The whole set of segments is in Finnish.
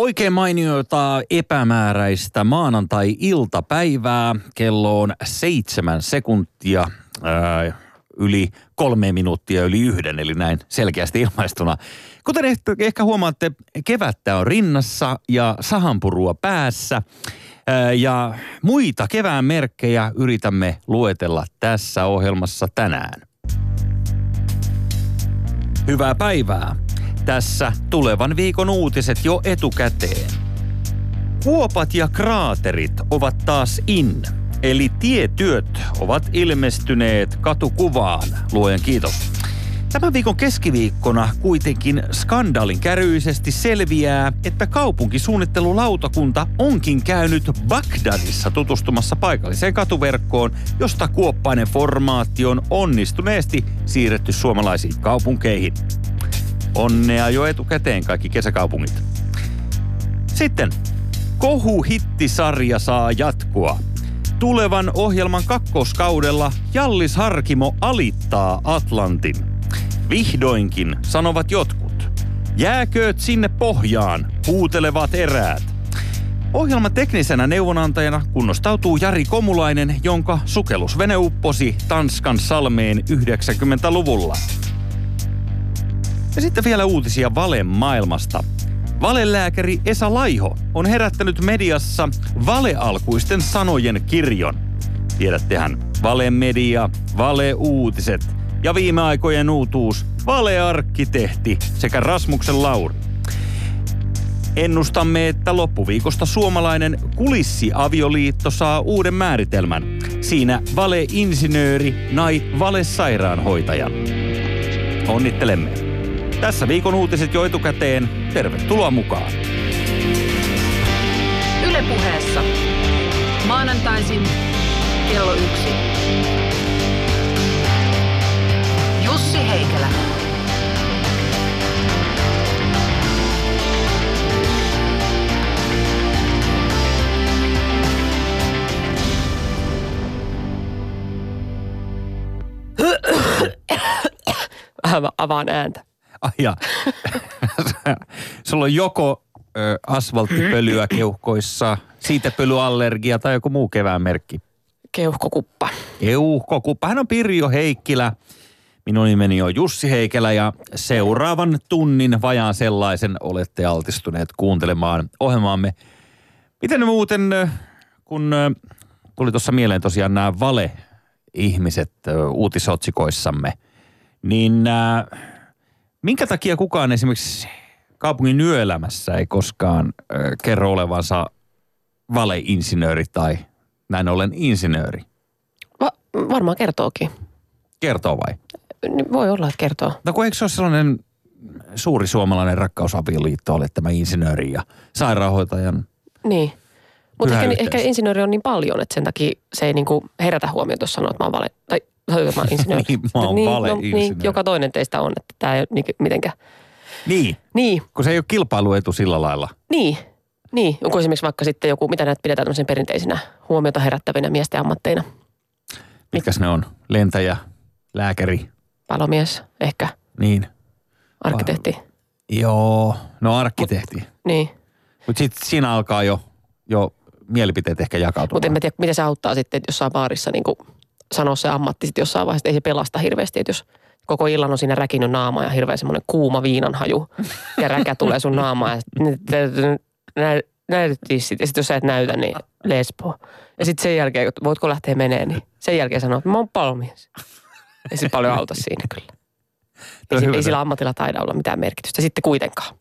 Oikein mainiota epämääräistä maanantai-iltapäivää. Kello on seitsemän sekuntia ää, yli kolme minuuttia yli yhden, eli näin selkeästi ilmaistuna. Kuten ehkä huomaatte, kevättä on rinnassa ja sahanpurua päässä. Ää, ja muita kevään merkkejä yritämme luetella tässä ohjelmassa tänään. Hyvää päivää. Tässä tulevan viikon uutiset jo etukäteen. Kuopat ja kraaterit ovat taas in, eli tietyöt ovat ilmestyneet katukuvaan. Luojan kiitos. Tämän viikon keskiviikkona kuitenkin skandaalin käryisesti selviää, että kaupunkisuunnittelulautakunta onkin käynyt Bagdadissa tutustumassa paikalliseen katuverkkoon, josta kuoppainen formaatti on onnistuneesti siirretty suomalaisiin kaupunkeihin. Onnea jo etukäteen kaikki kesäkaupungit. Sitten Kohu-hittisarja saa jatkoa. Tulevan ohjelman kakkoskaudella Jallis Harkimo alittaa Atlantin. Vihdoinkin, sanovat jotkut. Jääkööt sinne pohjaan, huutelevat eräät. Ohjelman teknisenä neuvonantajana kunnostautuu Jari Komulainen, jonka sukellusvene upposi Tanskan salmeen 90-luvulla. Ja sitten vielä uutisia valen maailmasta. Valelääkäri Esa Laiho on herättänyt mediassa valealkuisten sanojen kirjon. Tiedättehän, valemedia, valeuutiset ja viime aikojen uutuus, valearkkitehti sekä Rasmuksen Lauri. Ennustamme, että loppuviikosta suomalainen kulissiavioliitto saa uuden määritelmän. Siinä valeinsinööri nai valesairaanhoitaja. Onnittelemme. Tässä viikon uutiset jo etukäteen. Tervetuloa mukaan. Ylepuheessa maanantaisin kello yksi. Jussi Heikelä. avaan ääntä. Ai ja. Sulla on joko ö, asfalttipölyä keuhkoissa, siitepölyallergia tai joku muu kevään merkki. Keuhkokuppa. Keuhkokuppa. Hän on Pirjo Heikkilä. Minun nimeni on Jussi Heikelä ja seuraavan tunnin vajaan sellaisen olette altistuneet kuuntelemaan ohjelmaamme. Miten muuten, kun tuli tuossa mieleen tosiaan nämä vale-ihmiset uutisotsikoissamme, niin Minkä takia kukaan esimerkiksi kaupungin yöelämässä ei koskaan ö, kerro olevansa valeinsinööri tai näin ollen insinööri? Va- varmaan kertookin. Kertoo vai? Niin voi olla, että kertoo. No kun eikö se ole sellainen suuri suomalainen rakkausavioliitto ole tämä insinööri ja sairaanhoitajan Niin. Mutta ehkä, yhteys. ehkä insinööri on niin paljon, että sen takia se ei niinku herätä huomiota, jos sanoo, että mä oon vale. Tai mä insinööri. Niin, mä oon niin, valeinsinööri. niin, joka toinen teistä on, että tämä ei ole niinku mitenkään. Niin, Niin, kun se ei ole kilpailuetu sillä lailla. niin, niin. Onko esimerkiksi vaikka sitten joku, mitä näitä pidetään tämmöisen perinteisinä huomiota herättävinä miesten ammatteina? Mitkäs ne on? Lentäjä, lääkäri, Palomies, ehkä, niin. arkkitehti. Joo, no arkkitehti. Niin. Mutta sitten siinä alkaa jo, jo mielipiteet ehkä jakautumaan. Mutta en mä tiedä, miten se auttaa sitten, että jossain baarissa niin sanoa se ammatti sitten jossain vaiheessa, että ei se pelasta hirveästi, että jos koko illan on siinä räkinyt naama ja hirveä semmoinen kuuma viinanhaju ja räkä tulee sun naamaan ja sitten nyt täytyy nä- näytä tissit ja sitten jos sä et näytä, niin lesbo. Ja sitten sen jälkeen, että voitko lähteä menee, niin sen jälkeen sanoo, että mä oon palomies. Ei se paljon auta siinä kyllä. Ei, ei sillä ammatilla taida olla mitään merkitystä sitten kuitenkaan.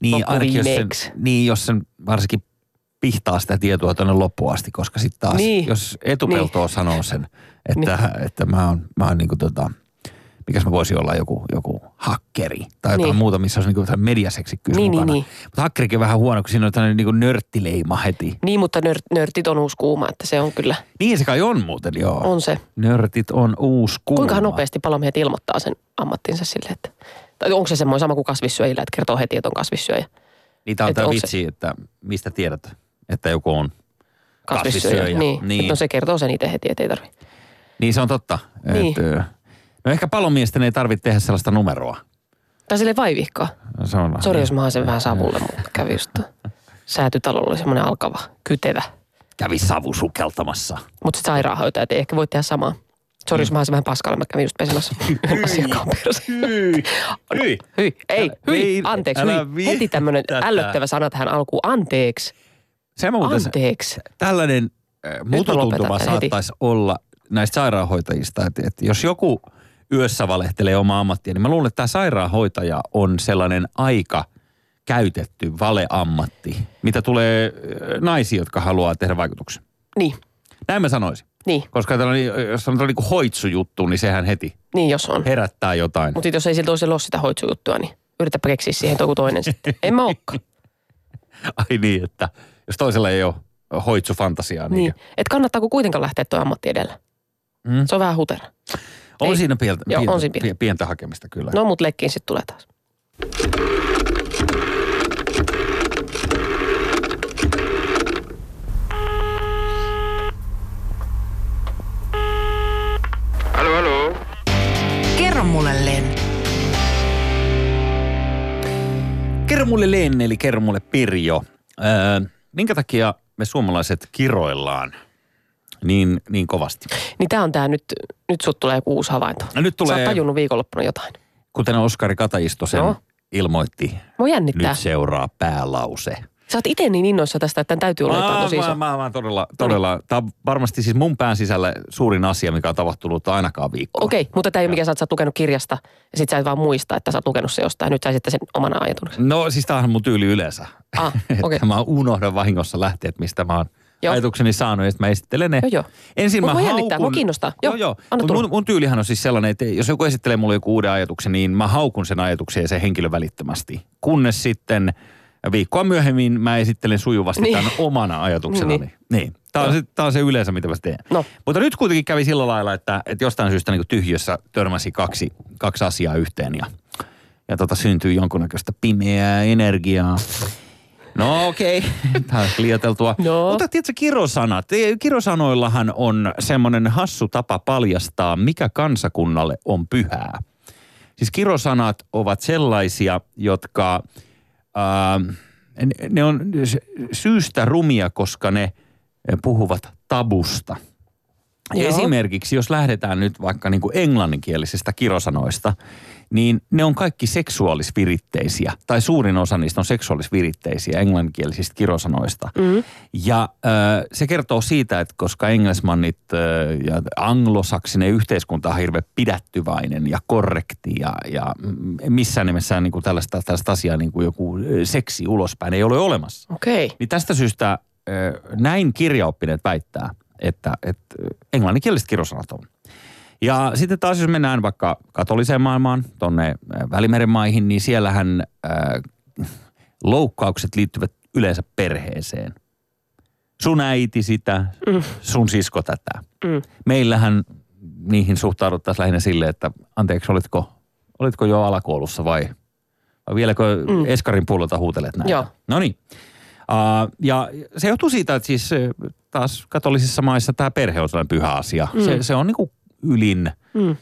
Niin, ainakin jos sen, niin, jos sen varsinkin pihtaa sitä tietoa tuonne loppuun asti, koska sitten taas, Niin. jos etupeltoa sanoo sen, että, niin. että mä oon, mä oon niinku tota, mikäs mä voisin olla joku, joku hakkeri tai jotain Niin. muuta, missä olisi niinku mediaseksikkyys Niin, niin, mukana. niin. Mutta hakkerikin on vähän huono, kun siinä on tämmöinen niinku nörttileima heti. Niin, mutta nör, nörtit on uusi kuuma, että se on kyllä, Niin se kai on muuten, joo. on se. Nörtit on uusi kuuma. Kuinka nopeasti palomiehet ilmoittaa sen ammattinsa sille, että... Tai onko se semmoinen sama kuin kasvissyöjillä, että kertoo heti, että on kasvissyöjä? Niitä on tämä onko se- vitsi, että mistä tiedät, että joku on Kasvissyöjä. kasvissyöjä. Niin. Niin. No se kertoo sen itse heti, että ei tarvi. Niin se on totta. Niin. Et, no ehkä palomiesten ei tarvitse tehdä sellaista numeroa. Tai sille vaivihkaa. Se on Sori, jos mä haisen vähän savulle, mutta kävi just säätytalolla oli semmoinen alkava, kytevä. Kävi savu sukeltamassa. Mutta sitten sairaanhoitajat ei ehkä voi tehdä samaa. Sori, jos mä haisen vähän paskalle, mä kävin just pesemässä yhden asiakkaan. Hyi. Hyi. Hyi, ei, hyi, ei, anteeksi, älä hyi. Heti tämmöinen tätä. ällöttävä sana tähän alkuun, anteeksi, Se mä muuten, anteeksi. tällainen äh, mututuntuma sen heti. saattaisi olla näistä sairaanhoitajista, että, että jos joku yössä valehtelee oma ammattia, niin mä luulen, että tämä sairaanhoitaja on sellainen aika käytetty valeammatti, mitä tulee äh, naisiin, jotka haluaa tehdä vaikutuksen. Niin, Näin mä sanoisin. niin, Koska tällainen, jos on tällainen niin hoitsujuttu, niin sehän heti niin jos on. herättää jotain. Mutta jos ei siltä toisella ole sitä hoitsujuttua, niin yritäpä keksiä siihen joku toinen sitten. En mä olekaan. Ai niin, että jos toisella ei ole hoitsufantasiaa, niin, Niin. Et kannattaako kuitenkaan lähteä tuo ammatti edellä? Mm. Se on vähän hutera. on ei. siinä pientä, Joo, on siinä pientä. pientä. hakemista kyllä. No mut lekkiin sitten tulee taas. Hallå, hallå? Kerro mulle, Len. Kerro mulle Len, eli kerro mulle Pirjo. Öö, minkä takia me suomalaiset kiroillaan niin, niin kovasti? Niin tää on tää nyt, nyt sut tulee joku uusi havainto. No nyt Sä oot tulee, tajunnut viikonloppuna jotain. kuten Oskari Kataisto sen No. ilmoitti, Mua jännittää. nyt seuraa päälause. Sä oot itse niin innoissa tästä, että tämän täytyy olla jotain tosi mä, iso. mä, mä, mä todella, todella. Tämä on varmasti siis mun pään sisällä suurin asia, mikä on tapahtunut ainakaan viikkoon. Okei, mutta tämä ei ole mikään, sä oot, sä oot lukenut kirjasta ja sit sä et vaan muista, että sä oot lukenut se jostain. Nyt sä sitten sen omana ajatuksen. No siis tämähän on mun tyyli yleensä. Ah, okei. että mä unohdan vahingossa lähteet, mistä mä oon Joo. ajatukseni saanut ja sitten mä esittelen ne. Joo, joo. Ensin Mut mä mua haukun. jännittää, mua kiinnostaa. Joo, joo, joo. mun, mun tyylihän on siis sellainen, että jos joku esittelee mulle joku uuden ajatuksen, niin mä haukun sen ajatuksen ja sen henkilön välittömästi. Kunnes sitten viikkoa myöhemmin mä esittelen sujuvasti Niin. tämän omana ajatuksenani. Niin. Niin. Tämä on, se, tää on se yleensä, mitä mä teen. No. Mutta nyt kuitenkin kävi sillä lailla, että, että jostain syystä niin tyhjössä törmäsi kaksi, kaksi asiaa yhteen ja, ja tota, syntyi jonkunnäköistä pimeää energiaa. No okei, okay. tämä on liioteltua. No. Mutta tiedätkö, kirosanat? Kirosanoillahan on semmoinen hassu tapa paljastaa, mikä kansakunnalle on pyhää. Siis kirosanat ovat sellaisia, jotka, ää, ne- on syystä rumia, koska ne puhuvat tabusta. Joo. Esimerkiksi jos lähdetään nyt vaikka niin kuin englanninkielisistä kirosanoista, niin ne on kaikki seksuaalisviritteisiä, tai suurin osa niistä on seksuaalisviritteisiä englanninkielisistä kirosanoista. Mm. Ja äh, se kertoo siitä, että koska engelsmannit äh, ja anglosaksinen yhteiskunta on hirveän pidättyväinen ja korrekti ja, ja missään nimessä niin kuin tällaista, tällaista asiaa niin kuin joku seksi ulospäin ei ole olemassa. Okei. Niin tästä syystä äh, näin kirjaoppineet väittää, että, että englanninkieliset kirosanat on. Ja sitten taas jos mennään vaikka katoliseen maailmaan, tuonne Välimeren maihin, niin siellähän äh, loukkaukset liittyvät yleensä perheeseen. Sun äiti sitä, mm. sun sisko tätä. Mm. Meillähän niihin suhtauduttaisiin lähinnä silleen, että anteeksi, olitko, olitko jo alakoulussa vai, vai vieläkö mm. Eskarin puolelta huutelet näitä? No niin. Uh, ja se johtuu siitä, että siis eh, taas katolisissa maissa tämä perhe on sellainen pyhä asia. Mm. Se, se on niin kuin ylin Mm.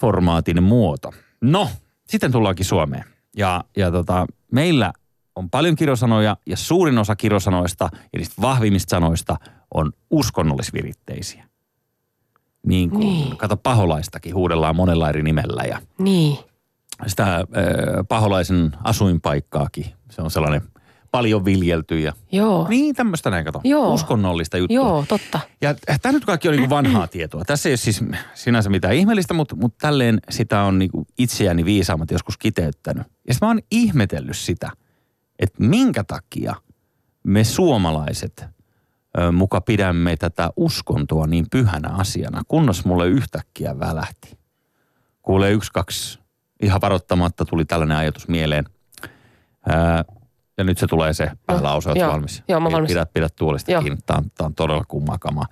formaatin muoto. No, sitten tullaankin Suomeen. Ja, ja tota, meillä on paljon kirosanoja ja suurin osa kirosanoista ja niistä vahvimmista sanoista on uskonnollisviritteisiä. Niin kuin, Niin. kato paholaistakin huudellaan monella eri nimellä ja Niin. sitä äh, paholaisen asuinpaikkaakin. Se on sellainen paljon viljelty ja Joo. niin tämmöistä näin kato. Joo. Uskonnollista juttua. Joo, totta. Ja tämä nyt kaikki on niin vanhaa tietoa. Tässä ei ole siis sinänsä mitään ihmeellistä, mutta, mutta tälleen sitä on niin itseäni viisaammat joskus kiteyttänyt. Ja sitten mä oon ihmetellyt sitä, että minkä takia me suomalaiset ö, muka pidämme tätä uskontoa niin pyhänä asiana, kunnes mulle yhtäkkiä välähti. Kuulee yksi, kaksi, ihan varoittamatta tuli tällainen ajatus mieleen. Ja nyt se tulee se päälause, oot valmis? Joo, mä valmis. Pidä, pidä tuolista Joo. kiinni, tämä on, tää on todella kummaa kamaa.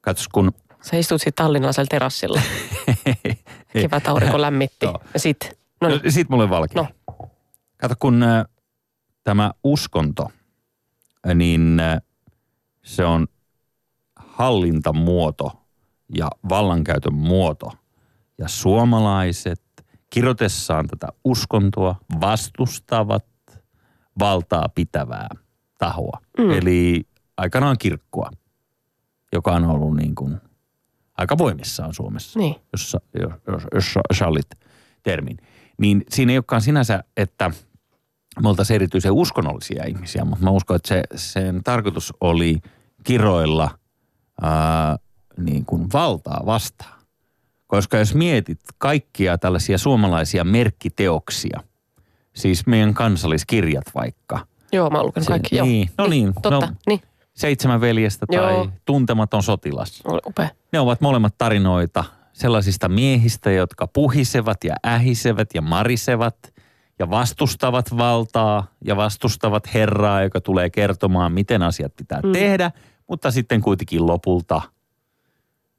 Katsos, kun Sä istut sitten tallinnalaisella terassilla. Kevät aurinko lämmitti. Joo. Ja sit, no niin. Sitten mulle valkea. No. Kato, kun äh, tämä uskonto, äh, niin äh, se on hallintamuoto ja vallankäytön muoto. Ja suomalaiset kirjoitessaan tätä uskontoa vastustavat valtaa pitävää tahoa. Mm. Eli aikanaan kirkkoa, joka on ollut niin kuin aika voimissaan Suomessa, Niin. jos, jos, jos, jos sallit termin. Niin siinä ei olekaan sinänsä, että me oltaisiin erityisen uskonnollisia ihmisiä, mutta mä uskon, että se, sen tarkoitus oli kiroilla ää, niin kuin valtaa vastaan. Koska jos mietit kaikkia tällaisia suomalaisia merkkiteoksia, siis meidän kansalliskirjat vaikka, Joo, mä oon lukenut Se- kaikki. Joo. niin, no niin, Totta, no- niin. Seitsemän veljestä tai Joo. Tuntematon sotilas. Upea. Ne ovat molemmat tarinoita sellaisista miehistä, jotka puhisevat ja ähisevät ja marisevat ja vastustavat valtaa ja vastustavat Herraa, joka tulee kertomaan, miten asiat pitää mm. tehdä, mutta sitten kuitenkin lopulta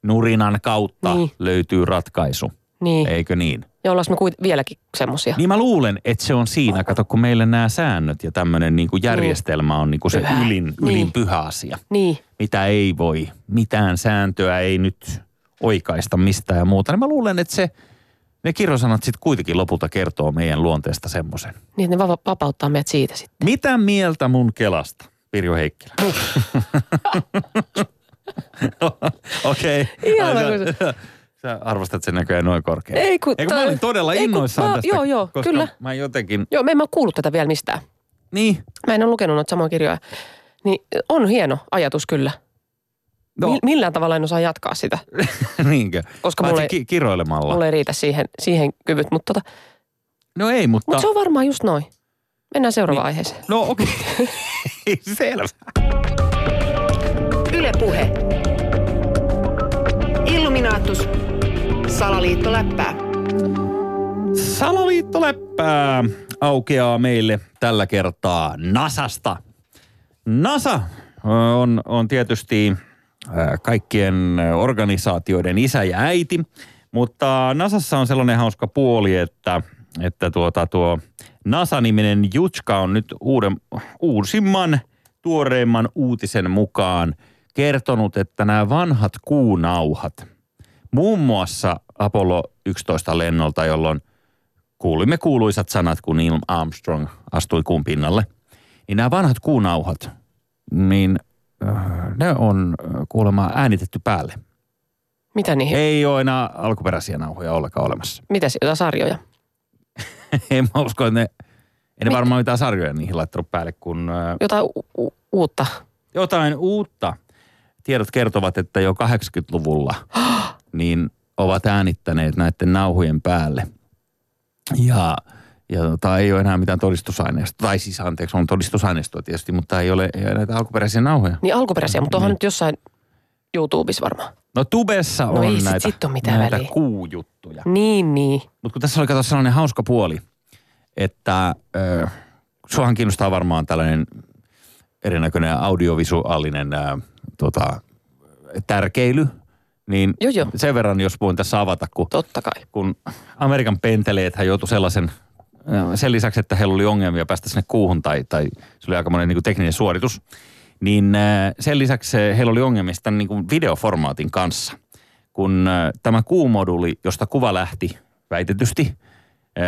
nurinan kautta Niin. löytyy ratkaisu. Niin. Eikö niin? Ja ollaanko me kuit- vieläkin semmosia? Niin mä luulen, että se on siinä. Kato, kun meillä nämä säännöt ja tämmöinen niin kuin järjestelmä on niin kuin se Pyhä. ylin, ylin Niin. pyhä asia Niin. mitä ei voi, mitään sääntöä ei nyt oikaista mistään ja muuta. Niin mä luulen, että se, ne kirjosanat sitten kuitenkin lopulta kertoo meidän luonteesta semmoisen. Niin, ne va- vapauttaa meidät siitä sitten. Mitä mieltä mun Kelasta, Pirjo Heikkilä? Okei. Ihana, Ai, kun sä, arvostat sen näköjään noin korkealle. Ei kun Eikö mä olin todella ei innoissaan mä- tästä. joo, joo, koska kyllä. Mä jotenkin, Joo, me en mä kuullut tätä vielä mistään. niin, Mä en ole lukenut noita samoja kirjoja. Niin on hieno ajatus kyllä. no, No. Millään tavalla en osaa jatkaa sitä, niinkö? koska Paitsi mulle, ki- kiroilemalla. mulle ei riitä siihen, siihen kyvyt. Mutta tota, No ei, mutta... mut se on varmaan just noin. Mennään seuraavaan Niin. aiheeseen. No okei. Selvä. Yle Puhe. Illuminatus. Salaliittoläppää. Salaliittoläppää aukeaa meille tällä kertaa Nasasta. NASA ö, on, on tietysti ö, kaikkien organisaatioiden isä ja äiti, mutta Nasassa on sellainen hauska puoli, että, että tuota, tuo NASA-niminen Jutska on nyt uuden, uusimman, tuoreimman uutisen mukaan kertonut, että nämä vanhat kuunauhat, muun muassa Apollo 11 lennolta, jolloin kuulimme kuuluisat sanat, kun Neil Armstrong astui kuun pinnalle. Niin nämä vanhat kuunauhat, niin äh, ne on äh, kuulemma äänitetty päälle. Mitä niihin? Ei ole enää alkuperäisiä nauhoja ollenkaan olemassa. Mitä jotain sarjoja? en mä usko, että ne, ei ne varmaan mitään sarjoja niihin laittanut päälle, kun äh, Jotain u- u- uutta. jotain uutta. Tiedot kertovat, että jo 80-luvulla niin ovat äänittäneet näiden nauhojen päälle. Ja, ja tota, ei ole enää mitään todistusaineistoa. Tai siis anteeksi, on todistusaineistoa tietysti, mutta ei ole, ei ole näitä alkuperäisiä nauhoja. Niin alkuperäisiä, mutta onhan Niin. nyt jossain YouTubessa varmaan. No Tubessa No on ei sit näitä, sit oo mitään näitä väliä. kuujuttuja. Niin, niin. Mutta kun tässä oli kato sellainen hauska puoli, että ö, suahan kiinnostaa varmaan tällainen erinäköinen audiovisuaalinen ö, tota, tärkeily, niin Joo, joo. sen verran, jos voin tässä avata, kun, Totta kai. kun Amerikan penteleet hän joutui sellaisen, ö, sen lisäksi, että heillä oli ongelmia päästä sinne kuuhun tai, tai se oli aika niin tekninen suoritus, niin ö, sen lisäksi heillä oli ongelmia tämän niin kuin videoformaatin kanssa. Kun ö, tämä kuumoduli, josta kuva lähti väitetysti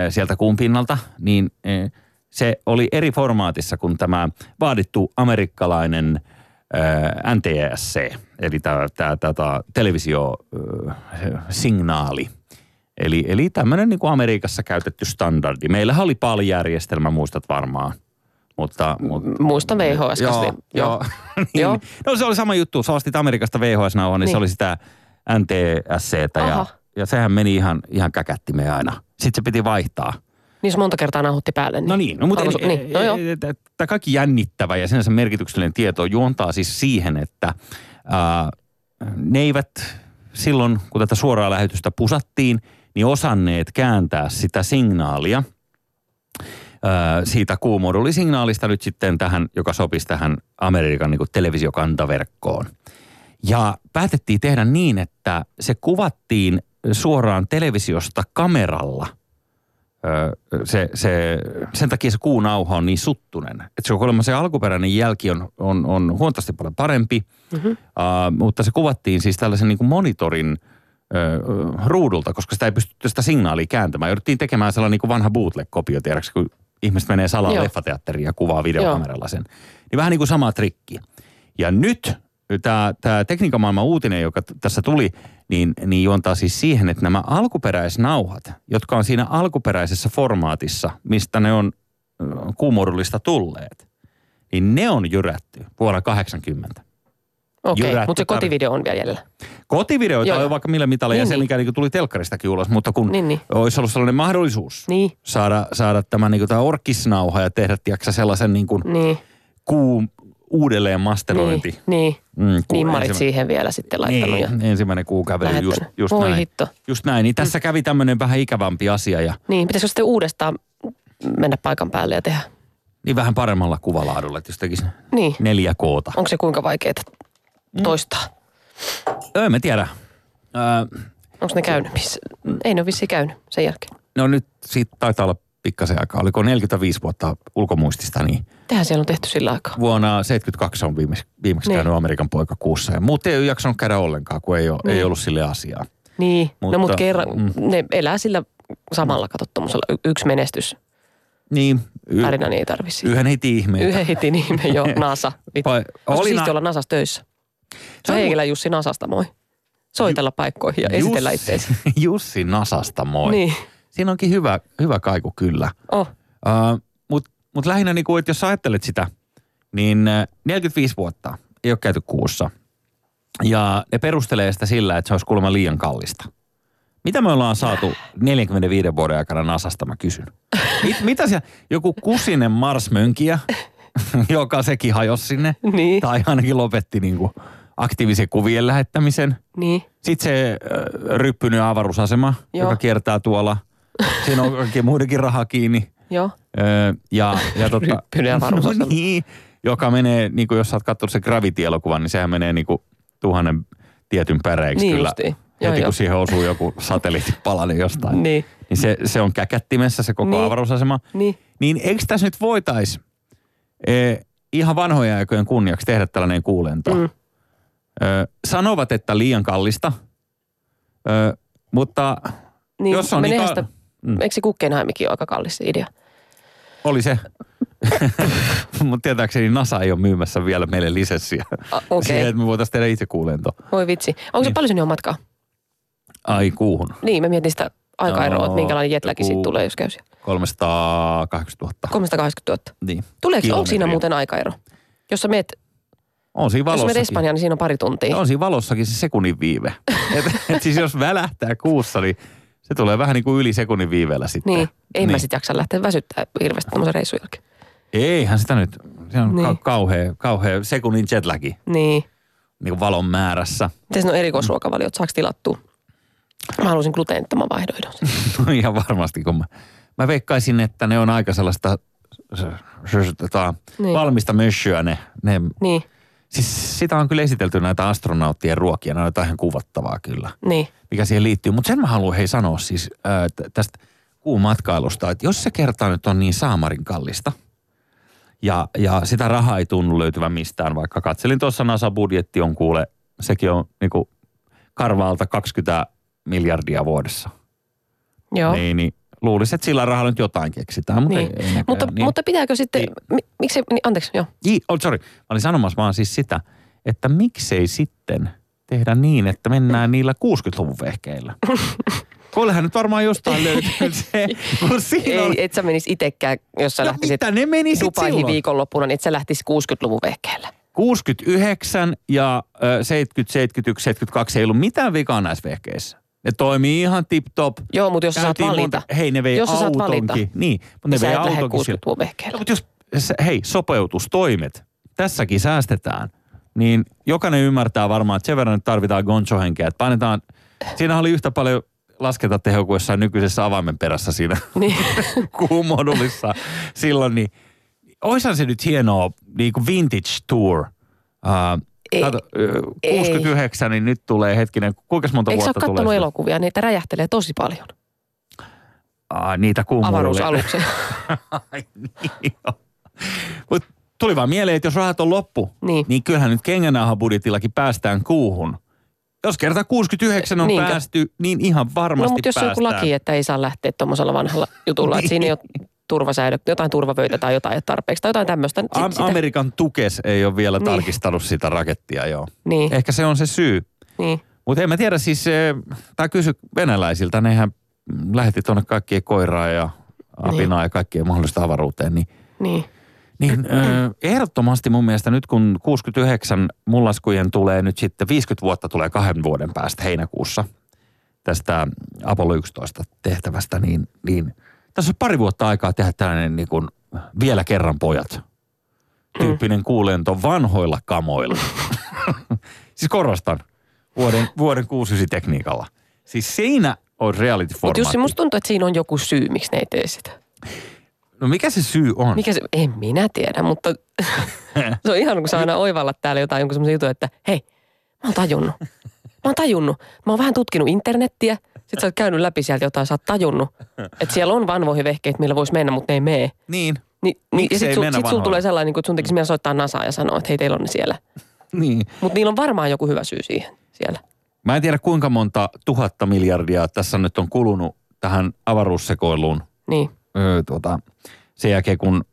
sieltä kuun pinnalta, niin se oli eri formaatissa kuin tämä vaadittu amerikkalainen NTSC, eli tämä, tämä, tämä televisiosignaali. Eli, eli tämmöinen niin kuin Amerikassa käytetty standardi. Meillähän oli PAL-järjestelmä, muistat varmaan. Mutta, mutta Muistan VHS. Joo, -kasti. joo. niin, Joo. No se oli sama juttu. Sä ostit Amerikasta VHS-nauhan, niin, niin. se Niin. oli sitä NTSCtä ja, ja sehän meni ihan, ihan käkättimeen aina. Sitten se piti vaihtaa. Niin se monta kertaa nauhoitti päälle. No niin, no mutta Arvoisa- eli, niin, no joo. tämä kaikki jännittävä ja sinänsä merkityksellinen tieto juontaa siis siihen, että ää, ne eivät silloin, kun tätä suoraa lähetystä pusattiin, niin osanneet kääntää sitä signaalia ää, siitä kuumodulisignaalista nyt sitten tähän, joka sopisi tähän Amerikan niin kuin televisiokantaverkkoon. Ja päätettiin tehdä niin, että se kuvattiin suoraan televisiosta kameralla – se, se, sen takia se kuunauha on niin suttunen. Että se on kuulemma se alkuperäinen jälki on, on, on huomattavasti paljon parempi, mm-hmm. uh, mutta se kuvattiin siis tällaisen niin kuin monitorin ö, ruudulta, koska sitä ei pystytty sitä signaalia kääntämään. Jouduttiin tekemään sellainen niin kuin vanha bootleg-kopio, tiedätkö, kun ihmiset menee salaa Joo. leffateatteriin ja kuvaa videokameralla sen. Niin vähän niin kuin sama trikki. Ja nyt tämä, tämä tekniikan maailman uutinen, joka t- tässä tuli, niin, niin juontaa siis siihen, että nämä alkuperäisnauhat, jotka on siinä alkuperäisessä formaatissa, mistä ne on ö, kuumuodullista tulleet, niin ne on jyrätty vuonna 80. Okei, Jyrätty mutta se kotivideo on vielä jäljellä. Kotivideoita Joo, on vaikka millä mitalla ja Niin, se, niin. mikä niin tuli telkkaristakin ulos, mutta kun Niin, niin. olisi ollut sellainen mahdollisuus Niin, saada, saada tämä, niin tämä orkisnauha ja tehdä tiiäksä, sellaisen niin kuin niin, kuun uudelleen masterointi. niin, niin. Mm, ku- Nimmarit ensimmä- siihen vielä sitten laittanut ja Niin, ensimmäinen kuu kävely, just, just Voi näin. hitto. Just näin, niin tässä kävi tämmöinen vähän ikävämpi asia ja Niin, pitäisikö sitten uudestaan mennä paikan päälle ja tehdä? niin vähän paremmalla kuvalaadulla, että jos tekisi Niin. neljä koota. Onko se kuinka vaikeaa Mm. toistaa? Öö, mä tiedä. Öö, Onko ne käynyt missä? Ei ne ole vissiin käynyt sen jälkeen. no nyt siitä taitaa olla pikkasen aikaa. Oliko 45 vuotta ulkomuistista, niin Tehän siellä on tehty sillä aikaa. vuonna 72 on viimeksi, viimeksi Niin. käynyt Amerikan poika kuussa. Ja muut ei ole jaksanut käydä ollenkaan, kun ei, ole, ei Niin. ollut sille asiaa. Niin, Mutta- no mutta kerran, mm. ne elää sillä samalla, kato tuommoisella y- yksi menestys. Niin, y- Tarina niin ei tarvitse. yhden heti ihmeitä. Yhden hitin ihme jo, NASA. Vai- Olisi oli siisti na- olla Nasassa töissä. Se on Heikelä Jussi Nasasta, moi. Soitella paikkoihin ja esitellä Jussi- itseäsi. Jussi Nasasta, moi. Niin. Siinä onkin hyvä, hyvä kaiku kyllä. Oh, Uh, Mutta mut lähinnä, niin kuin, että jos sä ajattelet sitä, niin äh, 45 vuotta ei ole käyty kuussa. Ja ne perustelee sitä sillä, että se olisi kuulemma liian kallista. Mitä me ollaan saatu 45 vuoden aikana Nasasta, mä kysyn. Mit, mitä siellä, joku kusinen Mars-mönkiä, joka sekin hajosi sinne. Niin. Tai ainakin lopetti niin kuin aktiivisen kuvien lähettämisen. niin. Sitten se äh, ryppynyt avaruusasema, Joo. joka kiertää tuolla. Siinä on kaikkien muidenkin raha kiinni. Joo. Öö, ja, ja avaruusasema. no niin, joka menee, niin kuin jos sä oot katsonut se Gravity-elokuvan, niin sehän menee niin kuin tuhannen tietyn päreiksi Niin kyllä. justiin. Heti Joo, kun joo. siihen osuu joku satelliittipalanen jostain. Niin. niin se, se on käkättimessä se koko Niin. avaruusasema. Niin. Niin eikö tässä nyt voitais e, ihan vanhojen aikojen kunniaksi tehdä tällainen kuulento? Mm. Ö, sanovat, että liian kallista, ö, mutta Niin, Jos on niin ka- sitä, Mm. eikö se Guggenheimikin ole aika kallis idea? oli se. mutta tietääkseni NASA ei ole myymässä vielä meille lisenssiä. Okei. Siihen, että me voitaisiin tehdä itse kuulento. Voi vitsi. Onko se Niin. paljon sinne on matkaa? Ai kuuhun. Niin, mä mietin sitä aikaeroa, No, että minkälainen jetläki joku- siitä tulee, jos käy siellä. 380 000. 380 000. Niin. Tuleeko, onko siinä muuten aikaero? Jos sä meet, On siinä jos valossakin. Espanjaan, niin siinä on pari tuntia. On siinä valossakin se sekunnin viive. et, et siis jos välähtää kuussa, niin se tulee vähän niin kuin yli sekunnin viiveellä sitten. Niin, ei niin. mä Niin. sit jaksa lähteä väsyttää hirveästi tämmöisen reissun jälkeen. Eihän sitä nyt, se on Niin. kauhea, kauhea sekunnin jetlagi Niin. niin kuin valon määrässä. Miten on erikoisruokavaliot, saako tilattua? Mä haluaisin gluteenittoman vaihdoidon. No ihan varmasti, kun mä, mä veikkaisin, että ne on aika sellaista se, se, se, tota, Niin. valmista mössöä ne, ne. Niin, Siis sitä on kyllä esitelty näitä astronauttien ruokia, ne on jotain kuvattavaa kyllä, niin. mikä siihen liittyy. Mutta sen mä haluan hei sanoa siis ää, tästä kuun matkailusta, että jos se kertaa nyt on niin saamarin kallista, ja, ja sitä rahaa ei tunnu löytyvän mistään, vaikka katselin tuossa NASA-budjetti on kuule, sekin on niinku karvaalta 20 miljardia vuodessa. Joo. Niin, niin luulisin, että sillä rahalla nyt jotain keksitään, mutta Niin. ei, ei Mutta, niin. mutta pitääkö sitten, mi, miksi, niin, anteeksi, joo. Ii, oh, sorry. Mä olin sanomassa vaan siis sitä, että miksei sitten tehdä niin, että mennään niillä 60-luvun vehkeillä. Kyllähän nyt varmaan jostain löytyy se, siinä on... Ei, et sä menis itekään, jos sä No lähtisit mitä ne meni sit Dubaihin silloin? viikonloppuna, niin et sä lähtisit 60-luvun vehkeellä. 69 ja ö, 70, 71, 72 ei ollut mitään vikaa näissä vehkeissä. Ne toimii ihan tip-top. Joo, mutta jos sä saat valita. monta- Hei, ne vei Jos sä saat valita. autonkin. Niin, mutta ne Niin sä vei autonkin. sillä- 60-luvun vehkeellä. No, mutta jos, hei, sopeutustoimet, tässäkin säästetään, niin jokainen ymmärtää varmaan, että sen verran nyt tarvitaan goncho-henkeä, että painetaan, siinä oli yhtä paljon laskentateho kuin jossain nykyisessä avaimen perässä siinä Niin. kuumodulissa silloin, niin oishan se nyt hienoa, niin kuin vintage tour. Uh, Ei. kato, ö, 69, niin nyt tulee hetkinen, kuinka monta Eikö vuotta tulee? sitä? elokuvia? Niitä räjähtelee tosi paljon. Ah, niitä kuumoduleja. Avaruusaluksen. Ai niin. Mut tuli vaan mieleen, että jos rahat on loppu, Niin. niin kyllähän nyt kengänauhan budjetillakin päästään kuuhun. Jos kerta 69 on Niinkö? päästy, niin ihan varmasti No mutta jos on joku päästään. laki, että ei saa lähteä tuommoisella vanhalla jutulla, että siinä ei ole turvasäädöt, jotain turvavöitä tai jotain ei tarpeeksi tai jotain tämmöistä. Am- sitä- Amerikan tukes ei ole vielä Niin. tarkistanut sitä rakettia, joo. Niin, Ehkä se on se syy. niin. Mutta en mä tiedä siis, tai kysy venäläisiltä, nehän lähetti tuonne kaikkien koiraa ja apinaa ja kaikkien mahdollista avaruuteen, niin Niin. Niin ö, ehdottomasti mun mielestä nyt kun 69 mullaskujen tulee nyt sitten 50 vuotta tulee kahden vuoden päästä heinäkuussa tästä Apollo 11 tehtävästä, niin, niin tässä on pari vuotta aikaa tehdä tällainen niin kuin vielä kerran pojat tyyppinen kuulento vanhoilla kamoilla. siis korostan, vuoden, vuoden 69 tekniikalla. Siis siinä on reality Mutta Jussi, musta tuntuu, että siinä on joku syy, miksi ne ei tee sitä. No mikä se syy on? Mikä se, en minä tiedä, mutta se on ihan kun sä aina oivallat täällä jotain jonkun semmoisen jutun, että hei, mä oon tajunnut. Mä oon tajunnut. Mä oon vähän tutkinut internettiä. Sitten sä oot käynyt läpi sieltä jotain, sä oot tajunnut. Että siellä on vanvoihin vehkeet, millä voisi mennä, mutta ne ei mene. Niin, Ni, niin, Miksi ja sit, sul, sit vanhoilla? tulee sellainen, niin että sun tekisi mieltä soittaa NASAa ja sanoa, että hei, teillä on ne siellä. niin. Mutta niillä on varmaan joku hyvä syy siihen siellä. Mä en tiedä kuinka monta tuhatta miljardia tässä nyt on kulunut tähän avaruussekoiluun Niin, öö, tuota, sen jälkeen, kun,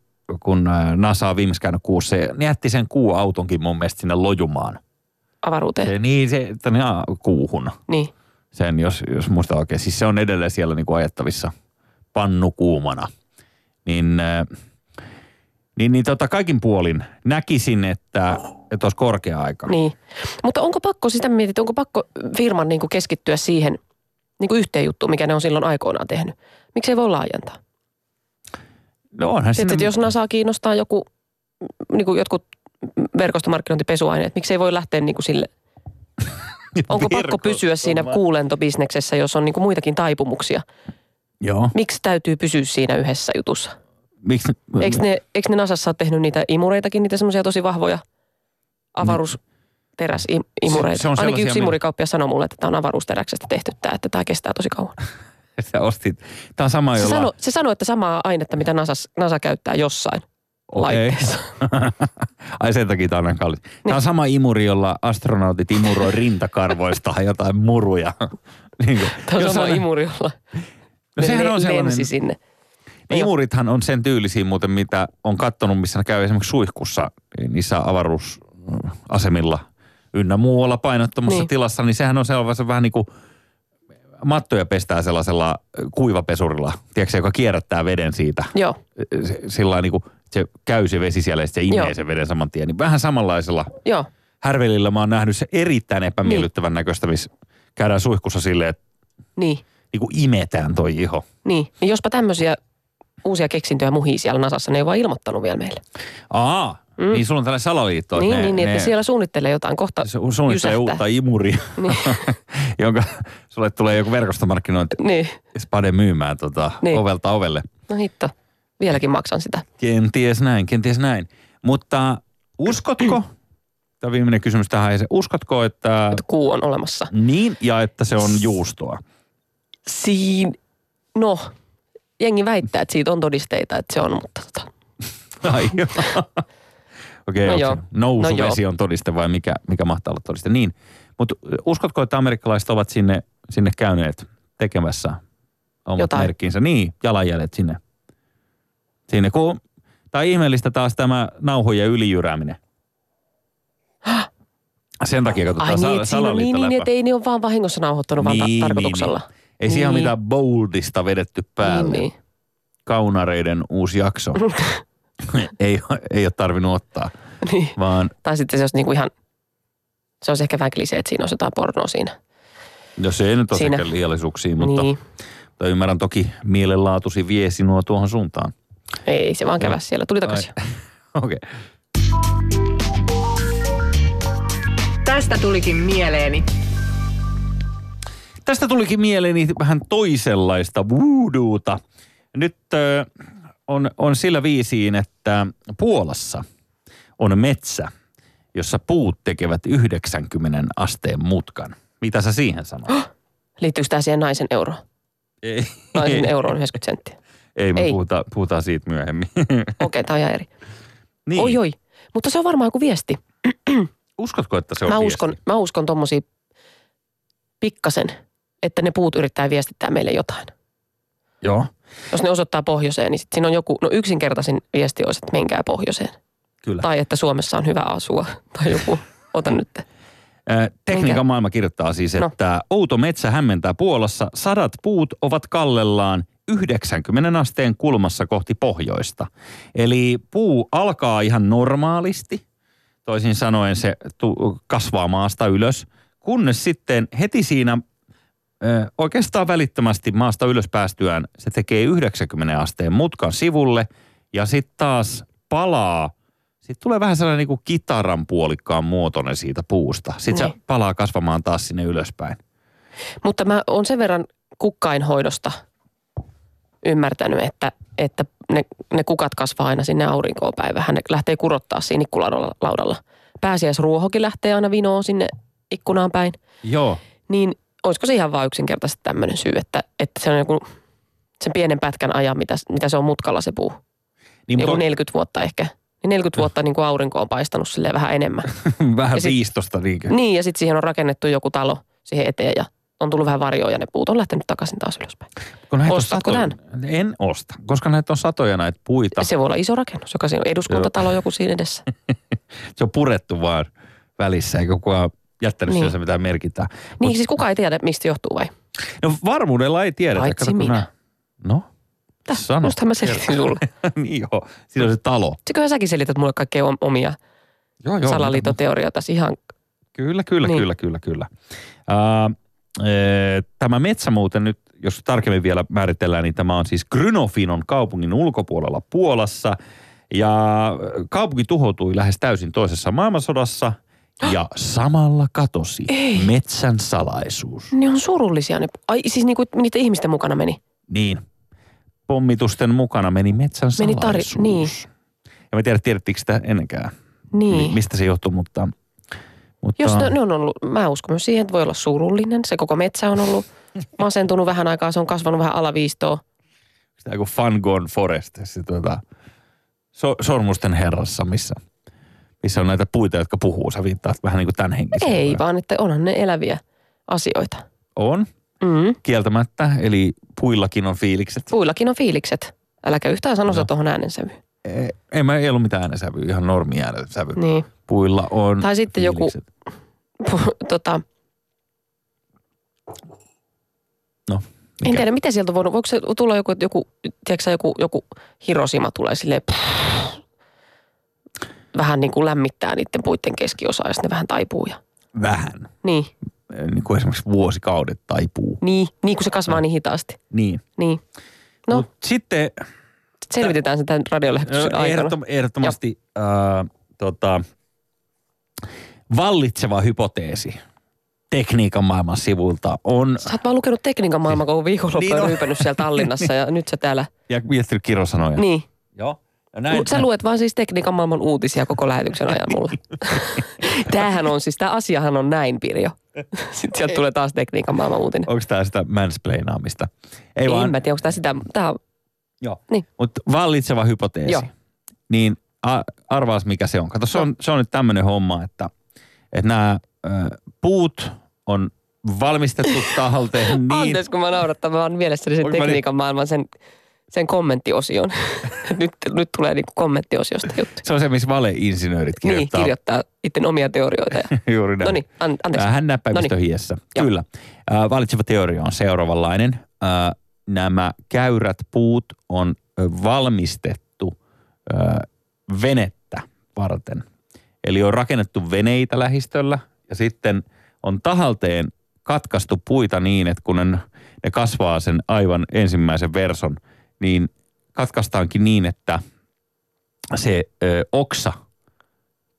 kun NASA on viimeksi käynyt kuussa. Se jätti sen kuuautonkin mun mielestä sinne lojumaan. avaruuteen. Se, niin, se tänne aa, kuuhun. Niin, Sen, jos, jos muista oikein. Siis se on edelleen siellä niin kuin ajettavissa pannu kuumana. Niin, niin, niin tota, kaikin puolin näkisin, että, että olisi korkea aika. niin. Mutta onko pakko, sitä mietit, onko pakko firman niin kuin keskittyä siihen niin kuin yhteen juttuun, mikä ne on silloin aikoinaan tehnyt? Miksi ei voi laajentaa? No onhan Tiedätkö, sinne, jos NASA kiinnostaa joku, niin kuin jotkut verkostomarkkinointipesuaineet, miksi ei voi lähteä niin kuin sille, onko pakko pysyä siinä kuulentobisneksessä, jos on niin kuin muitakin taipumuksia? Joo. Miksi täytyy pysyä siinä yhdessä jutussa? Miksi? Eikö ne, eikö ne Nasassa ole tehnyt niitä imureitakin, niitä semmoisia tosi vahvoja avaruusteräsimureita? Se- se on Ainakin yksi imurikauppia sanoi mulle, että tämä on avaruusteräksestä tehty tämä, että tämä kestää tosi kauan. Sä ostit. Tämä on sama, Se jolla... sanoi se sano, että samaa ainetta, mitä NASA, NASA käyttää jossain Laitteessa. Ai sen takia tämä on näin kallis. Tämä on sama imuri, jolla astronautit imuroi rintakarvoista jotain muruja. niin kuin, Tämä on jos sama on- imuri, jolla No ne sehän on sellainen, sinne. ne imurithan on sen tyylisiä muuten, mitä on kattonut, missä ne käy esimerkiksi suihkussa niissä avaruusasemilla ynnä muualla painottomassa Niin. tilassa, niin sehän on sellaisen vähän niin kuin mattoja pestää sellaisella kuivapesurilla, tiedätkö, joka kierrättää veden siitä. Joo, Sillä niin kuin se käy se vesi siellä ja se imee Joo. sen veden saman tien. Niin vähän samanlaisella joo. härvelillä mä oon nähnyt se erittäin epämiellyttävän näköistä, missä käydään suihkussa silleen, että Niin, niin kuin imetään toi iho. niin. niin jospa tämmöisiä uusia keksintöjä muhii siellä Nasassa, ne ei vaan ilmoittanut vielä meille. Aa, mm. niin sulla on tällainen salaliitto. niin, ne, niin, niin, ne, että siellä suunnittelee jotain kohta se suunnittelee jysähtää. uutta imuria, Niin. jonka sulle tulee joku verkostomarkkinointi Niin, spade myymään tota, Niin. ovelta ovelle. no hitto. Vieläkin maksan sitä. Kenties näin, kenties näin. Mutta uskotko, tämä viimeinen kysymys tähän, aiheeseen, uskotko, että Että kuu on olemassa. niin ja että se on juustoa? Siin, no, jengi väittää, että siitä on todisteita, että se on, mutta tota, Ai. Okei, No okay, nousuvesi No on todiste vai mikä, mikä mahtaa olla todiste? Niin, mutta uskotko, että amerikkalaiset ovat sinne, sinne käyneet tekemässä omat Jotain. merkkinsä? Niin, jalanjäljet sinne. Sinne, kun, tai ihmeellistä taas tämä nauhojen ylijyrääminen. Sen takia katsotaan ai niin, siinä on niin, niin, salaliittoläpä. että ei ne ole vaan vahingossa nauhoittanut, vaan ta- Niin, tarkoituksella. Niin, niin. Ei siihen ole Niin. mitään boldista vedetty päälle. Niin, niin. Kaunareiden uusi jakso. ei, ei ole tarvinnut ottaa, niin. vaan Tai sitten se olisi niinku ihan, se olisi ehkä vähän klisee, että siinä olisi jotain pornoa siinä. Jos ei nyt ole Siinä. liiallisuuksia, mutta, Niin. mutta ymmärrän toki mielenlaatusi vie sinua tuohon suuntaan. Ei, se vaan käväsi siellä. Tuli takaisin. Okei. Okay. Tästä tulikin mieleeni. Tästä tulikin mieleeni vähän toisenlaista voodoota. Nyt ö, on, on sillä viisiin, että Puolassa on metsä, jossa puut tekevät 90 asteen mutkan. Mitä sä siihen sanot? Liittyykö tämä siihen naisen euroon? ei, Naisen euroon 90 senttiä. Ei, me Ei. puhutaan, puhutaan siitä myöhemmin. Okei, tämä on ihan eri. niin. Oi, oi. Mutta se on varmaan joku viesti. Uskotko, että se on Mä viesti? uskon, mä uskon tommosia pikkasen, että ne puut yrittää viestittää meille jotain. Joo, Jos ne osoittaa pohjoiseen, niin sit siinä on joku, no yksinkertaisin viesti olisi, että menkää pohjoiseen. kyllä. Tai että Suomessa on hyvä asua. Tai joku, ota nyt. Tekniikan Minkä? maailma kirjoittaa siis, No. että outo metsä hämmentää Puolassa. Sadat puut ovat kallellaan 90 asteen kulmassa kohti pohjoista. Eli puu alkaa ihan normaalisti. Toisin sanoen se kasvaa maasta ylös. Kunnes sitten heti siinä oikeastaan välittömästi maasta ylös päästyään se tekee 90 asteen mutkan sivulle ja sitten taas palaa. Sitten tulee vähän sellainen niin kuin kitaran puolikkaan muotoinen siitä puusta. Sitten se Niin. palaa kasvamaan taas sinne ylöspäin. Mutta mä oon sen verran kukkainhoidosta ymmärtänyt, että, että ne, ne kukat kasvaa aina sinne aurinkoon päin. Vähän ne lähtee kurottaa siinä ikkunalaudalla. Pääsiäisruohokin lähtee aina vinoon sinne ikkunaan päin. Joo. Niin olisiko se ihan vaan yksinkertaisesti tämmöinen syy, että, että se on joku sen pienen pätkän ajan, mitä, mitä se on mutkalla se puu. Niin, Joku mutta 40 vuotta ehkä. Niin 40 vuotta niin kuin aurinko on paistanut silleen vähän enemmän. vähän ja sit- viistosta niinkö? Niin, ja sitten siihen on rakennettu joku talo siihen eteen ja on tullut vähän varjoa ja ne puut on lähtenyt takaisin taas ylöspäin. Kun Ostatko satoja- En osta, koska näitä on satoja näitä puita. Se voi olla iso rakennus, joka siinä on eduskuntatalo joku siinä edessä. Se on purettu vaan välissä, eikä kukaan jättänyt Niin. mitään merkintää. Niin, siis kukaan ei tiedä, mistä johtuu vai? No varmuudella ei tiedetä. Paitsi Kato, minä. nää- No, Täh, Sano. Justhan mä selitin sulle. niin joo. Siinä on se talo. Siköhän säkin selität mulle kaikkea om- omia Joo, joo. salaliittoteorioita ihan. Kyllä, kyllä, Niin. niin. kyllä, kyllä, kyllä. Uh, tämä metsä muuten nyt, jos tarkemmin vielä määritellään, niin tämä on siis Grynofinon kaupungin ulkopuolella Puolassa. Ja kaupunki tuhoutui lähes täysin toisessa maailmansodassa ja samalla katosi Ei. metsän salaisuus. Ne on surullisia. Ne, ai siis niinku niiden ihmisten mukana meni. Niin. Pommitusten mukana meni metsän Meni tari- salaisuus. niin. Ja mä tiedä, tiedettekö sitä ennenkään, Niin. mi- mistä se johtuu, mutta... mutta Jos ne, ne on ollut, mä uskon myös siihen, että voi olla surullinen. Se koko metsä on ollut masentunut vähän aikaa, se on kasvanut vähän alaviistoa. Sitä kuin Fun Gone Forest, se tuota, so, Sormusten herrassa, missä, missä on näitä puita, jotka puhuu. Sä viittaat vähän niin kuin tämän henkisiä. Ei, vaan että onhan ne eläviä asioita. On, Mm. kieltämättä. Eli puillakin on fiilikset. Puillakin on fiilikset. Äläkä yhtään sano No. tuohon äänensävyyn. Ei, mä- ei ollut mitään äänensävyä, ihan normi äänensävy. Niin. Puilla on Tai sitten joku- fiilikset. Puh- tota, No, en mikä? tiedä, miten sieltä on voinut, voiko se tulla joku, joku tiedätkö joku, joku Hiroshima tulee silleen vähän niin kuin lämmittää niiden puitten keskiosaa ja sitten ne vähän taipuu. Ja, Vähän. niin, Niin kuin esimerkiksi vuosikaudet taipuu. niin, niin kuin se kasvaa niin hitaasti. Niin. Niin. No, Mut sitten sit selvitetään se tämän radiolähetyksen aikana. ehdottom, ehdottomasti äh, tota, vallitseva hypoteesi tekniikan maailman sivuilta on, Sä oot vaan lukenut tekniikan maailman koko viikonloppu Niin ryypännyt siellä Tallinnassa ja nyt sä täällä. ja miettinyt kirosanoja. Niin. Joo. Näin, sä luet vaan siis tekniikan maailman uutisia koko lähetyksen ajan mulle. Tämähän on siis, tämä asiahan on näin, Pirjo. Sitten sieltä tulee taas tekniikan maailman uutinen. Onko tämä sitä mansplainaamista? Ei En vaan, mä tiedä, onko tämä sitä, tämä on, joo. Niin. Mutta vallitseva hypoteesi. Joo. Niin arvaas mikä se on. Kato, se on, se on nyt tämmöinen homma, että, että nämä puut on valmistettu talteen niin, Anteeksi, kun mä naurattan, mä oon mielessäni sen mä tekniikan maailman sen, sen kommenttiosion. nyt, nyt tulee niinku kommenttiosiosta juttu. se on se, missä valeinsinöörit Niin, kirjoittaa. kirjoittaa itse omia teorioita. Ja... Juuri näin. No niin, an, anteeksi. Vähän näppäimistö Noniin. hiessä. Joo. Kyllä. Äh, valitseva teoria on seuraavanlainen. Äh, nämä käyrät puut on ö, valmistettu äh, venettä varten. Eli on rakennettu veneitä lähistöllä ja sitten on tahalteen katkaistu puita niin, että kun ne, ne kasvaa sen aivan ensimmäisen verson, niin katkaistaankin niin, että se ö, oksa,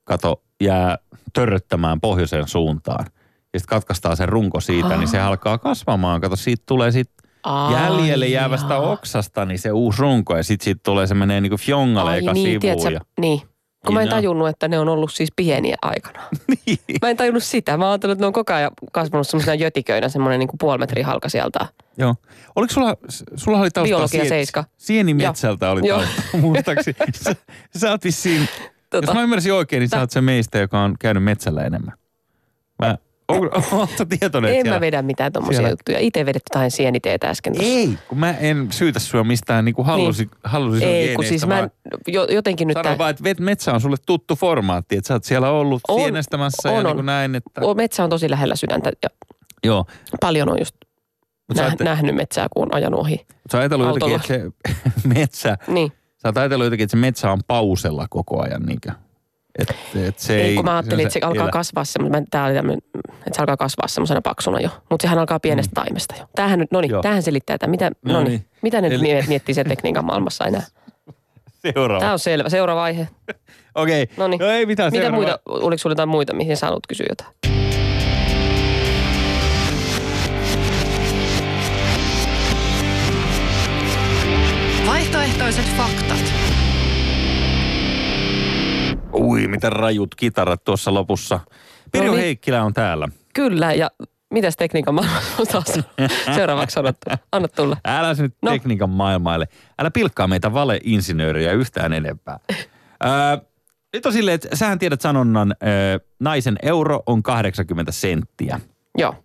kato, jää törröttämään pohjoiseen suuntaan. Ja sitten katkaistaan se runko siitä, Ah. niin se alkaa kasvamaan. Kato, siitä tulee sitten Ai jäljelle jäävästä jaa. oksasta, niin se uusi runko. Ja sitten siitä tulee se menee niinku fjongalle Ai eka niin, sivuun. tiedätkö, ja, niin. Kun mä en Niin, tajunnut, että ne on ollut siis pieniä aikana. niin. Mä en tajunnut sitä. Mä ajattelin, että ne on koko ajan kasvanut semmoisena jötiköinä, semmoinen niin kuin puoli metriä halka sieltä. Joo. Oliko sulla, sulla oli taustalla Biologia sien- seiska. Sienimetsältä oli Joo. taustalla, muistaakseni. sä, sä oot vissiin, Tota, jos mä ymmärsin oikein, niin sä oot se meistä, joka on käynyt metsällä enemmän. Mä Oletko tietoinen, En siellä... mä vedä mitään tommosia juttuja. Itse vedät jotain sieniteetä äsken tossa. Ei, kun mä en syytä sua mistään niin kuin halusi, halusi sun Ei, kun siis mä jo, jotenkin nyt Sano tää, vaan, että vet- metsä on sulle tuttu formaatti, että sä oot siellä ollut On, sienestämässä ja on, niin on. kuin näin, että... o, metsä on tosi lähellä sydäntä ja Joo, paljon on just sä, nä, oot- nähnyt metsää, kun on ajanut ohi. sä oot ajatellut jotenkin, että se metsä, Niin. sä oot ajatellut jotenkin, että se metsä on pausella koko ajan, niinkö? Että et se ei... Ei, kun mä ajattelin, että se alkaa elä. kasvaa semmoinen, tää oli tämmönen, että se alkaa kasvaa semmoisena paksuna jo. Mutta sehän alkaa pienestä taimesta jo. Tämähän nyt, no niin, tämähän selittää että Mitä, No niin. niin, mitä ne Eli- Eli... miettii sen tekniikan maailmassa enää? Seuraava. Tämä on selvä. Seuraava aihe. Okei, okay. No niin. no ei mitään Mitä seuraava. muita, oliko sulla jotain muita, mihin sä haluat kysyä jotain? Vaihtoehtoiset faktat. Ui, miten rajut kitarat tuossa lopussa. Pirjo No niin. Heikkilä on täällä. Kyllä, ja mitäs tekniikan maailmassa on taas seuraavaksi sanottu? Anna tulla. Älä nyt no. Tekniikan maailmaille. Älä pilkkaa meitä valeinsinöörejä yhtään enempää. öö, nyt on silleen, että sähän tiedät sanonnan, öö, naisen euro on 80 senttiä. Joo,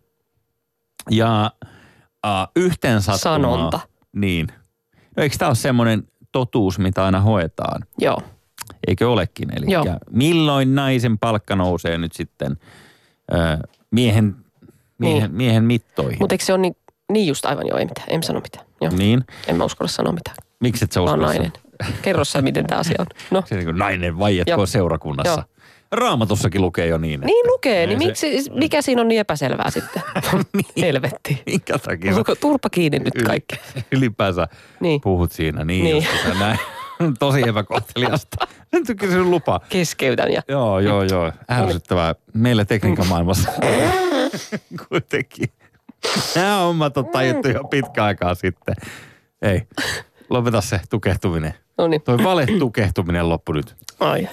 Ja äh, yhteen sattumaa... Sanonta. Niin. No eikö tämä ole semmoinen totuus, mitä aina hoetaan? joo. Eikö olekin? Eli milloin naisen palkka nousee nyt sitten öö, miehen, miehen, Niin. miehen mittoihin? Mutta eikö se ole niin, niin just aivan joo, ei mitään. En sano mitään. Joo. Niin. En mä uskalla sanoa mitään. Miksi et sä usko nainen. Kerro sä, miten tämä asia on. No, Se niin kuin nainen vaietkoon Joo. seurakunnassa. Joo. Raamatussakin lukee jo niin. niin lukee. Niin se- miksi, mikä siinä on niin epäselvää sitten? Helvetti. Minkä takia turpa kiinni nyt kaikki? ylipäänsä Niin. puhut siinä niin, Niin. niin. Just, että näin. Tosi epäkohteliasta. On kyllä sinun lupa. Keskeytän ja Joo, joo, joo. Ärsyttävää. Meillä tekniikan maailmassa kuitenkin. Nämä hommat on tajuttu jo pitkä aikaa sitten. Ei, lopeta se tukehtuminen. no niin. Toi vale tukehtuminen loppu nyt. Ai.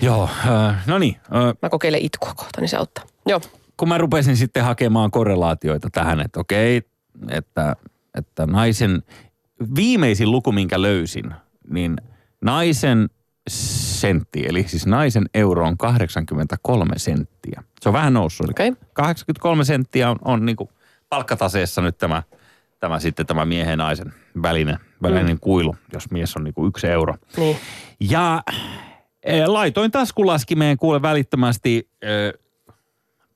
Joo, äh, no niin. Äh, Mä kokeilen itkua kohta, niin se auttaa. Joo. kun mä rupesin sitten hakemaan korrelaatioita tähän, että okei, että, että naisen viimeisin luku, minkä löysin, niin naisen sentti, eli siis naisen euro on 83 senttiä. Se on vähän noussut. Okei. 83 senttiä on, on niin kuin palkkataseessa nyt tämä, tämä sitten tämä miehen ja naisen välinen, välinen mm. kuilu, jos mies on niin kuin yksi euro. Niin. Ja eh, laitoin taskulaskimeen kuule välittömästi eh,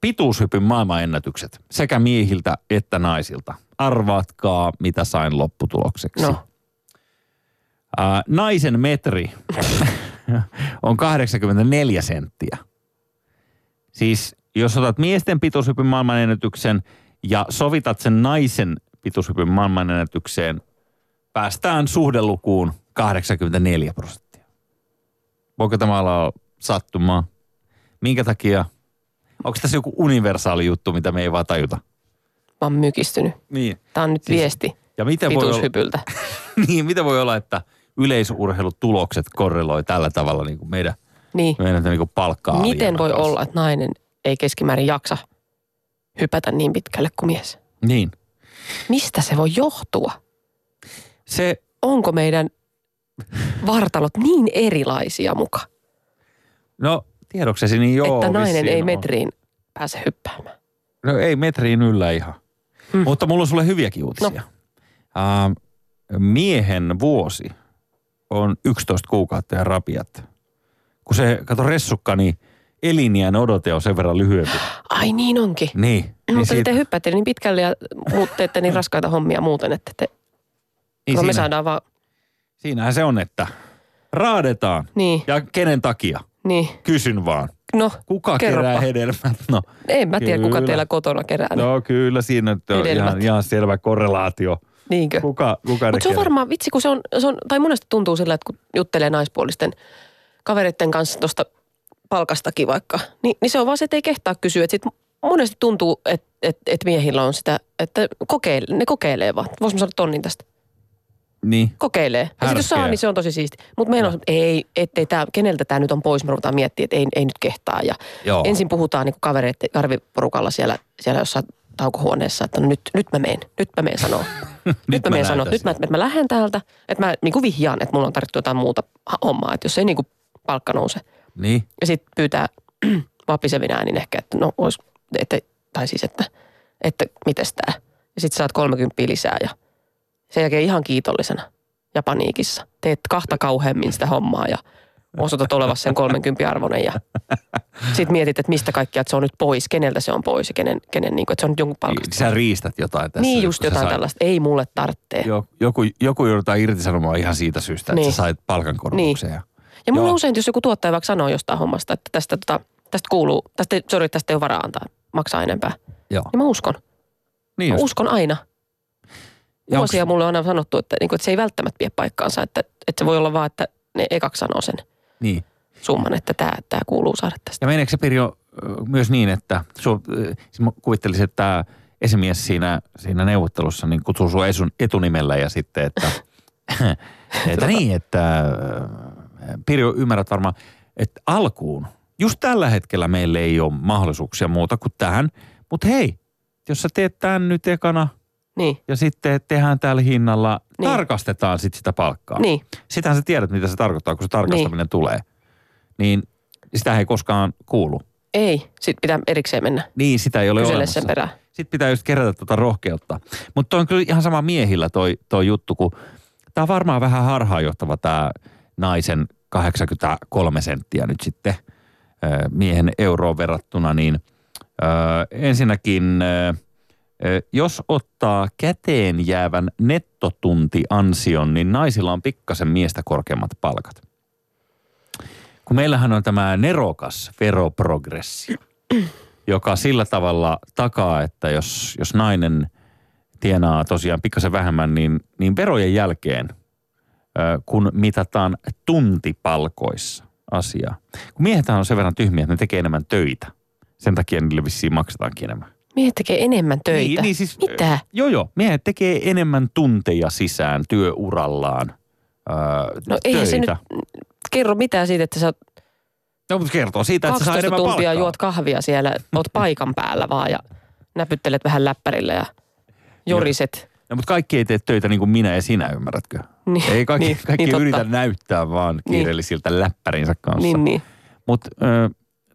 pituushypyn maailmanennätykset sekä miehiltä että naisilta. Arvaatkaa, mitä sain lopputulokseksi. No. Ää, naisen metri on 84 senttiä. Siis jos otat miesten pituushypyn maailmanennätyksen ja sovitat sen naisen pituushypyn maailmanennätykseen, päästään suhdelukuun 84 prosenttia. Voiko tämä olla sattumaa? Minkä takia? Onko tässä joku universaali juttu, mitä me ei vaan tajuta? Mä oon mykistynyt. Niin. Tää on nyt Siis- viesti Ja miten voi, olla, niin, miten voi olla, että yleisurheilutulokset korreloi tällä tavalla niin kuin meidän, Niin. meidän niin kuin palkkaa Miten voi olla, että nainen ei keskimäärin jaksa hypätä niin pitkälle kuin mies? Niin. Mistä se voi johtua? Se, Onko meidän vartalot niin erilaisia muka, no tiedoksesi, niin joo. että nainen ei on. metriin pääse hyppäämään? No ei metriin yllä ihan. Mm. Mm. Mutta mulla on sulle hyviäkin uutisia. No. Uh, miehen vuosi on 11 kuukautta ja rapiat. Kun se, kato ressukka, niin eliniän odote on sen verran lyhyempi. Ai niin onkin. Niin. niin Mutta siitä- te hyppäätte niin pitkälle ja teette niin raskaita hommia muuten, että te, niin kun me siinä, saadaan vaan, siinähän se on, että raadetaan. niin, Ja kenen takia? niin. Kysyn vaan. No, Kuka Kerropa. kerää hedelmät? No, en mä tiedä, kuka Kyllä. teillä kotona kerää. no kyllä siinä on Hedelmät. ihan, ihan selvä korrelaatio. Niinkö? Kuka, kuka Mutta se on varmaan, vitsi, kun se on, se on, tai monesti tuntuu sillä, että kun juttelee naispuolisten kavereiden kanssa tuosta palkastakin vaikka, niin, niin se on vaan se, että ei kehtaa kysyä. Että sit monesti tuntuu, että, että, että miehillä on sitä, että kokeile, ne kokeilee vaan. Voisi saada tonnin tästä? Niin. Kokeilee. Ja sitten jos saa, niin se on tosi siisti. Mutta meillä on, ei, ettei tää, keneltä tämä nyt on pois, me ruvetaan miettimään, että ei, ei nyt kehtaa. Ja Joo. ensin puhutaan niin kavereiden, karviporukalla siellä, siellä jossain taukohuoneessa, että no nyt, nyt mä meen, nyt mä meen sanoa. nyt mä menen sanoa, nyt mä, että mä lähden täältä, että mä niin kuin vihjaan, että mulla on tarjottu jotain muuta hommaa, että jos ei niin kuin palkka nouse. Niin. Ja sitten pyytää vapisevin äänin ehkä, että no vois, että tai siis että, että mites tää. Ja sit saat 30 lisää ja sen jälkeen ihan kiitollisena ja paniikissa. Teet kahta kauheammin sitä hommaa ja osoitat olevasi sen 30 arvoinen ja sitten mietit, että mistä kaikkia, että se on nyt pois, keneltä se on pois ja kenen, kenen niin kuin, että se on nyt jonkun palkasta. Sä riistät jotain tässä. Niin just jotain sait- tällaista. Ei mulle tarvitse. Jo, joku, joku joudutaan irtisanomaan ihan siitä syystä, että Niin. sä sait palkankorotuksen. Ja... Ja mulla Joo. usein, jos joku tuottaja vaikka sanoo jostain hommasta, että tästä, tota, tästä kuuluu, tästä, sorry, tästä ei ole varaa antaa, maksaa enempää. Joo. Niin mä uskon. Niin Mä just. uskon aina. Ja Vuosia onks- mulle on aina sanottu, että, niin kuin, että se ei välttämättä pie paikkaansa, että, että se voi olla vaan, että ne ekaksi sanoo sen Niin. summan, että tämä, tämä kuuluu saada tästä. Ja meneekö se Pirjo myös niin, että su, ö, siis mä kuvittelisin, että tämä esimies siinä, siinä neuvottelussa niin kutsuu sua esun, etunimellä ja sitten, että, että niin, että Pirjo ymmärrät varmaan, että alkuun, just tällä hetkellä meillä ei ole mahdollisuuksia muuta kuin tähän, mutta hei, jos sä teet tämän nyt ekana Niin, ja sitten tehdään tällä hinnalla, Niin. tarkastetaan sitten sitä palkkaa. niin, Sitähän sä tiedät, mitä se tarkoittaa, kun se tarkastaminen tulee. Niin sitä ei koskaan kuulu. ei. Sitten pitää erikseen mennä Niin, sitä ei ole olemassa. sen perään. Sitten pitää just kerätä tuota rohkeutta. Mutta toi on kyllä ihan sama miehillä toi, toi juttu, kun tämä on varmaan vähän harhaanjohtava tämä naisen 83 senttiä nyt sitten miehen euroon verrattuna, niin ö, ensinnäkin jos ottaa käteen jäävän nettotuntiansion, niin naisilla on pikkasen miestä korkeammat palkat. Kun meillähän on tämä nerokas veroprogressio, joka sillä tavalla takaa, että jos, jos nainen tienaa tosiaan pikkasen vähemmän, niin, niin verojen jälkeen, kun mitataan tuntipalkoissa asiaa. Kun miehethän on sen verran tyhmiä, että ne tekee enemmän töitä. Sen takia niille vissiin maksetaankin enemmän. Miehet tekee enemmän töitä. Niin, niin siis, Mitä? Joo, joo. Miehet tekee enemmän tunteja sisään työurallaan. Öö, No eihän se nyt töitä. kerro mitään siitä, että sä oot No, mutta kertoo siitä, että sä saa 12 enemmän tuntia palkkaa. juot kahvia siellä, oot paikan päällä vaan ja näpyttelet vähän läppärillä ja joriset. No, mutta kaikki ei tee töitä niin kuin minä ja sinä, ymmärrätkö? Niin, Ei kaikki, niin, kaikki niin totta. yritä näyttää vaan kiireellisiltä läppärinsä kanssa. Niin, niin. Mutta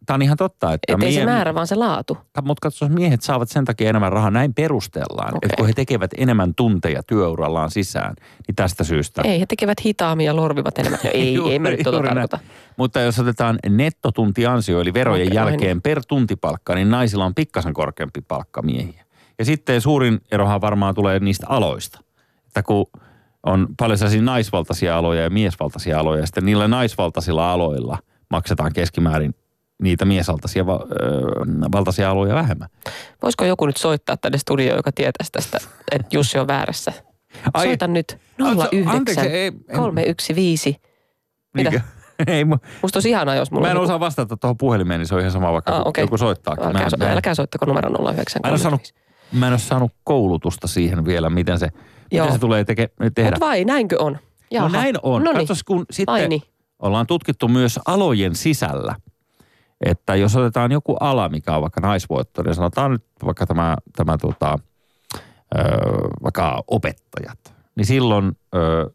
tämä on ihan totta, että Että ei se määrä, vaan se laatu. Mutta katso, miehet saavat sen takia enemmän rahaa. Näin perustellaan. Okei. Että kun he tekevät enemmän tunteja työurallaan sisään, niin tästä syystä. Ei, he tekevät hitaammin ja lorvivat enemmän. No, ei, Juuri- ei mä nyt tuota tarkoita. Mutta jos otetaan nettotuntiansio, eli verojen Okei, jälkeen niin. per tuntipalkka, niin naisilla on pikkasen korkeampi palkka miehiä. Ja sitten suurin erohan varmaan tulee niistä aloista. Että kun on paljon sellaisia naisvaltaisia aloja ja miesvaltaisia aloja, ja sitten niillä naisvaltaisilla aloilla maksetaan keskimäärin niitä miesvaltaisia va- valtaisia aloja vähemmän. Voisiko joku nyt soittaa tänne studioon, joka tietäisi tästä, että Jussi on väärässä? Ai- Soita nyt Anteeksi, 09 ei- en- 315. Mitä? Niinkö? Ei, mu- Musta olisi ihanaa, jos mulla mä en on osaa vastata tuohon puhelimeen, niin se on ihan sama vaikka Ah, okei. joku soittaa. joku... Älkää, so, älkää soittako numero 09. Mä en, ole saanut, mä en ole saanut koulutusta siihen vielä, miten se, miten se tulee teke, tehdä. Mutta vai, näinkö on? Jaha. No näin on. No Katsos, kun sitten Ai niin. ollaan tutkittu myös alojen sisällä, että jos otetaan joku ala, mikä on vaikka naisvoittoinen, sanotaan nyt vaikka tämä, tämä tota, ö, vaikka opettajat, niin silloin ö,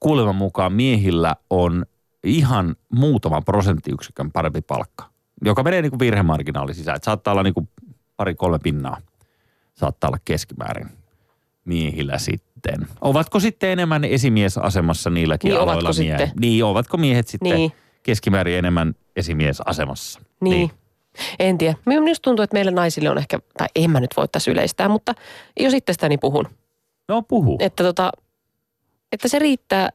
kuuleman mukaan miehillä on ihan muutaman prosenttiyksikön parempi palkka, joka menee niin kuin virhemarginaali sisään. Että saattaa olla niin kuin pari-kolme pinnaa, saattaa olla keskimäärin miehillä sitten. Ovatko sitten enemmän esimiesasemassa niilläkin Niin, aloilla miehet? sitten? Niin, ovatko miehet sitten Niin. Keskimäärin enemmän esimiesasemassa? Niin. En tiedä. Minusta tuntuu, että meille naisille on ehkä, tai en mä nyt voi tässä yleistää, mutta jos itsestäni puhun, No puhu. että, tota, että se riittää,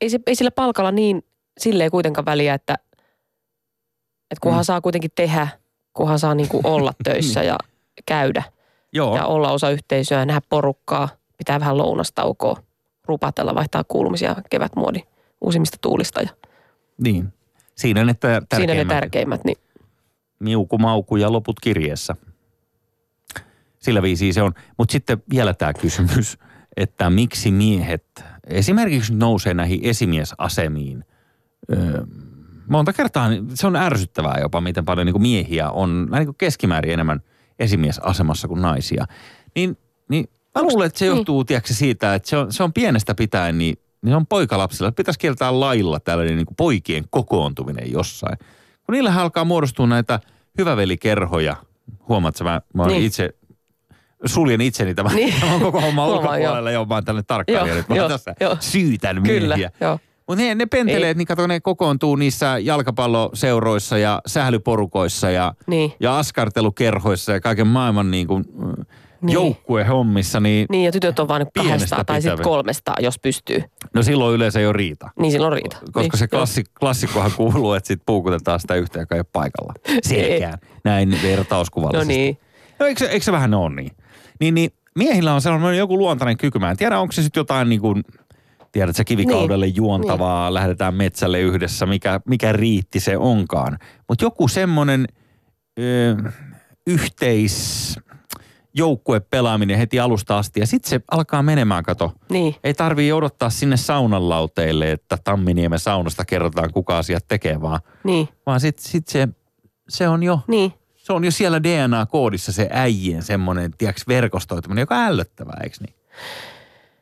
ei, se, ei sillä palkalla niin silleen kuitenkaan väliä, että, että kunhan Mm. saa kuitenkin tehdä, kunhan saa niinku olla töissä ja käydä Joo. ja olla osa yhteisöä, nähdä porukkaa, pitää vähän lounastaukoa, rupatella, vaihtaa kuulumisia kevätmuodin uusimmista tuulista ja Niin. Siinä ne tär- siinä ne tärkeimmät. tärkeimmät, niin Miuku, mauku ja loput kirjeessä. Sillä viisiin se on. Mutta sitten vielä tämä kysymys, että miksi miehet esimerkiksi nousee näihin esimiesasemiin. Öö, monta kertaa se on ärsyttävää jopa, miten paljon niin kuin miehiä on niin kuin keskimäärin enemmän esimiesasemassa kuin naisia. Niin, niin mä luulen, että se niin? johtuu tiedätkö, siitä, että se on, se on pienestä pitäen, niin, niin on poikalapsilla. Pitäisi kieltää lailla tällainen niin kuin poikien kokoontuminen jossain. Kun niillä alkaa muodostua näitä hyvävelikerhoja, huomaat sä, mä, mä Niin. itse suljen itseni tämän, Niin. tämän koko homman Huomaan, ulkopuolelle. Joo, mä oon tällainen tarkkailija nyt. Mä joo, tässä joo. syytän Kyllä, miehiä. joo. Mutta ne, ne penteleet, niin kato, ne kokoontuu niissä jalkapalloseuroissa ja sählyporukoissa ja, Niin. ja askartelukerhoissa ja kaiken maailman niin kuin, niin. Niin. joukkuehommissa, niin, Niin, ja tytöt on vain kahdesta tai sitten kolmesta, jos pystyy. no silloin yleensä ei ole riita. Niin silloin riitä. Koska niin, se joo. klassi, klassikkohan kuuluu, että sitten puukutetaan sitä yhtä, joka ei ole paikalla. Selkään. Näin No vertauskuvallisesti. niin. No eikö, se- eikö se vähän ole niin? Niin, niin miehillä on sellainen joku luontainen kyky. Mä en tiedä, onko se sitten jotain niin kuin, tiedät sä, kivikaudelle niin. juontavaa, niin. lähdetään metsälle yhdessä, mikä, mikä riitti se onkaan. Mutta joku semmoinen yhteis joukkuepelaaminen heti alusta asti ja sitten se alkaa menemään, kato. Niin. Ei tarvii odottaa sinne saunan lauteille, että Tamminiemen saunasta kerrotaan, kuka asiat tekee, vaan, Niin. vaan sitten sit se, se on jo Niin. se on jo siellä DNA-koodissa se äijien semmoinen, tiedätkö, verkostoituminen, joka on ällöttävää, eikö niin?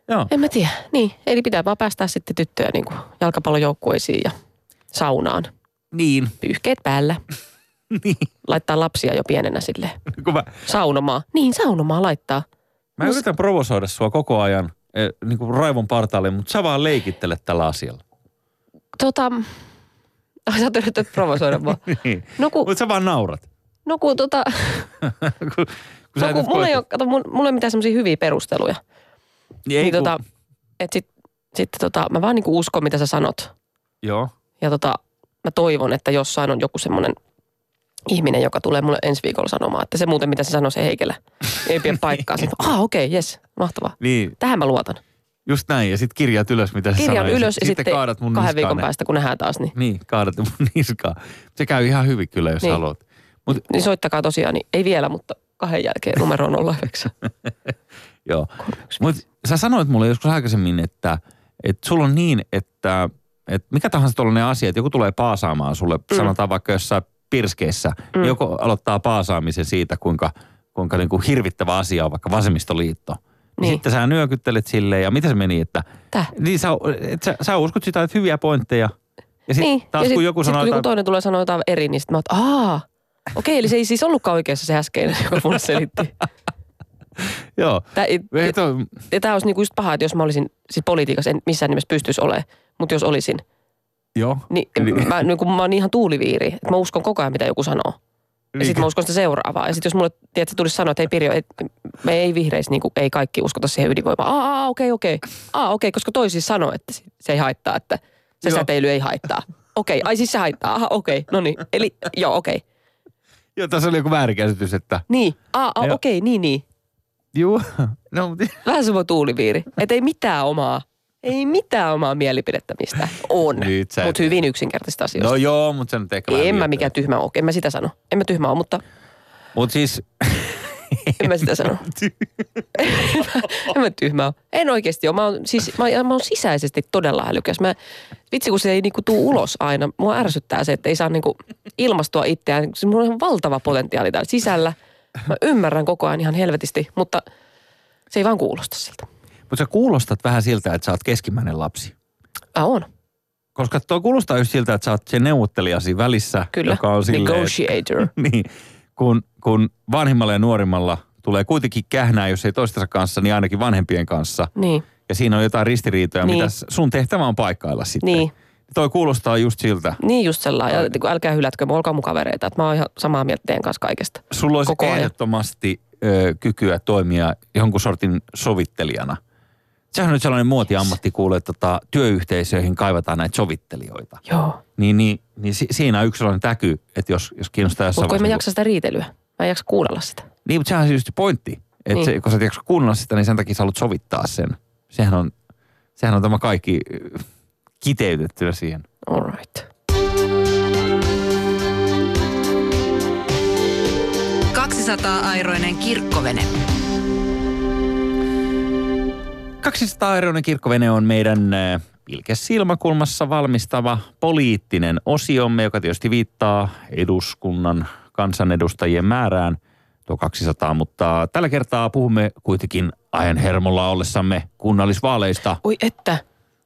Joo. En mä tiedä. Niin. Eli pitää vaan päästää sitten tyttöjä niin jalkapallojoukkueisiin ja saunaan. Niin. Pyyhkeet päällä. niin. Laittaa lapsia jo pienenä sille Kun mä, saunomaa. Niin, saunomaa laittaa. mä yritän provosoida sua koko ajan eh, niin kuin raivon partaalle, mutta sä vaan leikittelet tällä asialla. Tota, sä oot yrittänyt provosoida mua. niin. No kun, Mutta sä vaan naurat. no kun tota, kun, kun no kun mulla ei ole, kato, mulla ei mitään semmoisia hyviä perusteluja. Niin, ei, niin kun, tota, et sit, sit tota, mä vaan niinku uskon, mitä sä sanot. Joo. Ja tota, mä toivon, että jossain on joku semmoinen ihminen, joka tulee mulle ensi viikolla sanomaan, että se muuten, mitä se sanoi se Heikelä, ei pidä paikkaa. Sitten, ah okei, okay, jes, mahtavaa. Niin, Tähän mä luotan. just näin. Ja sitten kirjaat ylös, mitä se Kirjan sanoo. ylös ja sitten kaadat mun kahden viikon ne. päästä, kun nähdään taas, niin, Niin, kaadat mun niskaan. Se käy ihan hyvin kyllä, jos Niin. haluat. Mut, niin soittakaa tosiaan, niin ei vielä, mutta kahden jälkeen numero on 09. Joo. Mutta sä sanoit mulle joskus aikaisemmin, että, että sulla on niin, että, että mikä tahansa tuollainen asia, että joku tulee paasaamaan sulle, mm. sanotaan vaikka jossain pirskeissä, mm. joku aloittaa paasaamisen siitä, kuinka, kuinka niin kuin hirvittävä asia on vaikka vasemmistoliitto. Niin. Niin. Sitten sä nyökyttelet silleen ja mitä se meni, että Täh? niin sä, et sä, sä uskot sitä, että hyviä pointteja. Ja sitten Niin, taas ja kun sit, joku sit, sanoo kun joku jotain, toinen tulee sanoa jotain eri, niin sitten mä että aa, okei, eli se ei siis ollutkaan oikeassa se äskeinen, joka mulle selitti. joo. Toi, ja tämä olisi niinku just paha, että jos mä olisin, siis politiikassa en missään nimessä pystyisi olemaan, mutta jos olisin, joo. niin Niin. mä, niin kun mä oon ihan tuuliviiri, että mä uskon koko ajan, mitä joku sanoo. Ja Niin. sitten mä uskon sitä seuraavaa. Ja sitten jos mulle, tiedätkö, tulisi sanoa, että ei Pirjo, et, me ei vihreissä, niin ei kaikki uskota siihen ydinvoimaan. Aa, aa, okei, okei. Aa, okei, koska toi siis sanoo, että se- ei haittaa, että se Joo. säteily ei haittaa. Okei, ai siis se haittaa. Aha, okei, no niin. Eli, joo, okei. Joo, tässä oli joku väärinkäsitys, että Niin, aa, aa Joo. okei, niin, niin. juu. No, mutta Vähän semmoinen tuuliviiri. Että ei mitään omaa, ei mitään omaa mielipidettä mistä on. Mutta hyvin yksinkertaisista asioista. No joo, mutta se nyt ehkä en mä mikään tyhmä ole. En mä sitä sano. En mä tyhmä ole, mutta Mut siis, en mä sitä sano. en mä tyhmä ole. En oikeasti ole. Mä oon, siis, mä, mä oon sisäisesti todella älykäs. Mä, vitsi kun se ei niinku tuu ulos aina. Mua ärsyttää se, että ei saa niinku ilmastua itseään. Se on ihan valtava potentiaali täällä sisällä. Mä ymmärrän koko ajan ihan helvetisti, mutta se ei vaan kuulosta siltä. Mutta sä kuulostat vähän siltä, että sä oot keskimmäinen lapsi. Mä oon, Koska tuo kuulostaa just siltä, että sä oot se neuvottelijasi välissä, kyllä. joka on silleen, Negotiator. että, niin, kun, kun vanhimmalla ja nuorimmalla tulee kuitenkin kähnää, jos ei toistensa kanssa, niin ainakin vanhempien kanssa. Niin, Ja siinä on jotain ristiriitoja, Niin. mitä sun tehtävä on paikkailla sitten. niin. Toi kuulostaa just siltä. Niin just sellainen. Ja niin älkää hylätkö, olkaa mun kavereita. Että mä oon ihan samaa mieltä teidän kanssa kaikesta. Sulla olisi Koko ehdottomasti kykyä toimia jonkun sortin sovittelijana. Sehän on nyt sellainen muotiammatti kuulee, että tota, työyhteisöihin kaivataan näitä sovittelijoita. Joo. Niin, niin, niin si- siinä on yksi sellainen täky, että jos, jos kiinnostaa jossain Mutta kun en mä jaksa sitä riitelyä. Mä en jaksa kuunnella sitä. Niin, mutta sehän on se just pointti. Että Niin. se, kun sä et jaksa kuunnella sitä, niin sen takia sä haluat sovittaa sen. Sehän on, sehän on tämä kaikki ö, kiteytettynä siihen. All right. 200-airoinen kirkkovene. 200 euroinen kirkkovene on meidän äh, Ilkes silmäkulmassa valmistava poliittinen osiomme, joka tietysti viittaa eduskunnan kansanedustajien määrään, tuo 200, mutta tällä kertaa puhumme kuitenkin ajan hermolla ollessamme kunnallisvaaleista. Oi että,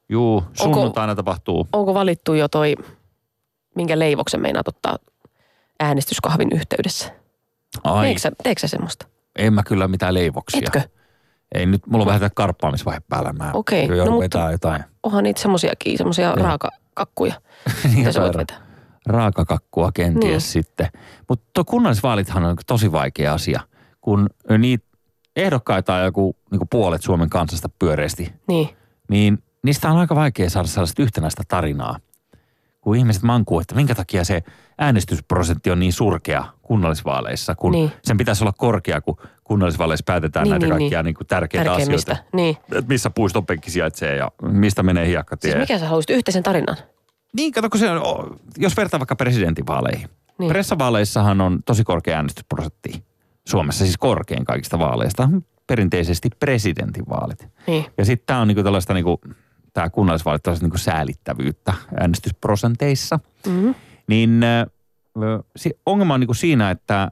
Juu, sunnuntaina tapahtuu. onko valittu jo toi, minkä leivoksen meinaat ottaa äänestyskahvin yhteydessä? Ai. Teekö sä semmoista? En mä kyllä mitään leivoksia. Etkö? Ei nyt, mulla on vähän tämä karppaamisvaihe päällä. Mä Okei, joudun no mutta- jotain Onhan niitä semmoisiakin, semmoisia raakakakkuja. Niin, Mitä voit vetää? raakakakkua kenties Niin. sitten. Mutta tuo kunnallisvaalithan on tosi vaikea asia, kun niitä ehdokkaita on joku niin puolet Suomen kansasta pyöreästi, Niin. niin niistä on aika vaikea saada sellaista yhtenäistä tarinaa. Kun ihmiset mankuu, että minkä takia se äänestysprosentti on niin surkea kunnallisvaaleissa, kun Niin. sen pitäisi olla korkea, kun kunnallisvaaleissa päätetään Niin, näitä niin, kaikkia niin. niin. Niin tärkeitä asioita. Niin. Että missä puistonpenkki sijaitsee ja mistä menee hiekkatie. Siis mikä sä haluaisit yhteisen tarinan? Niin, kato, kun se on, jos vertaa vaikka presidentinvaaleihin. Niin. Niin. Pressavaaleissahan on tosi korkea äänestysprosentti. Suomessa siis korkein kaikista vaaleista. Perinteisesti presidentinvaalit. Niin. Ja sitten tämä on niinku tällaista niinku, tämä kunnallisvaalit niinku säälittävyyttä äänestysprosenteissa. Mm-hmm. Niin se ongelma on niinku siinä, että,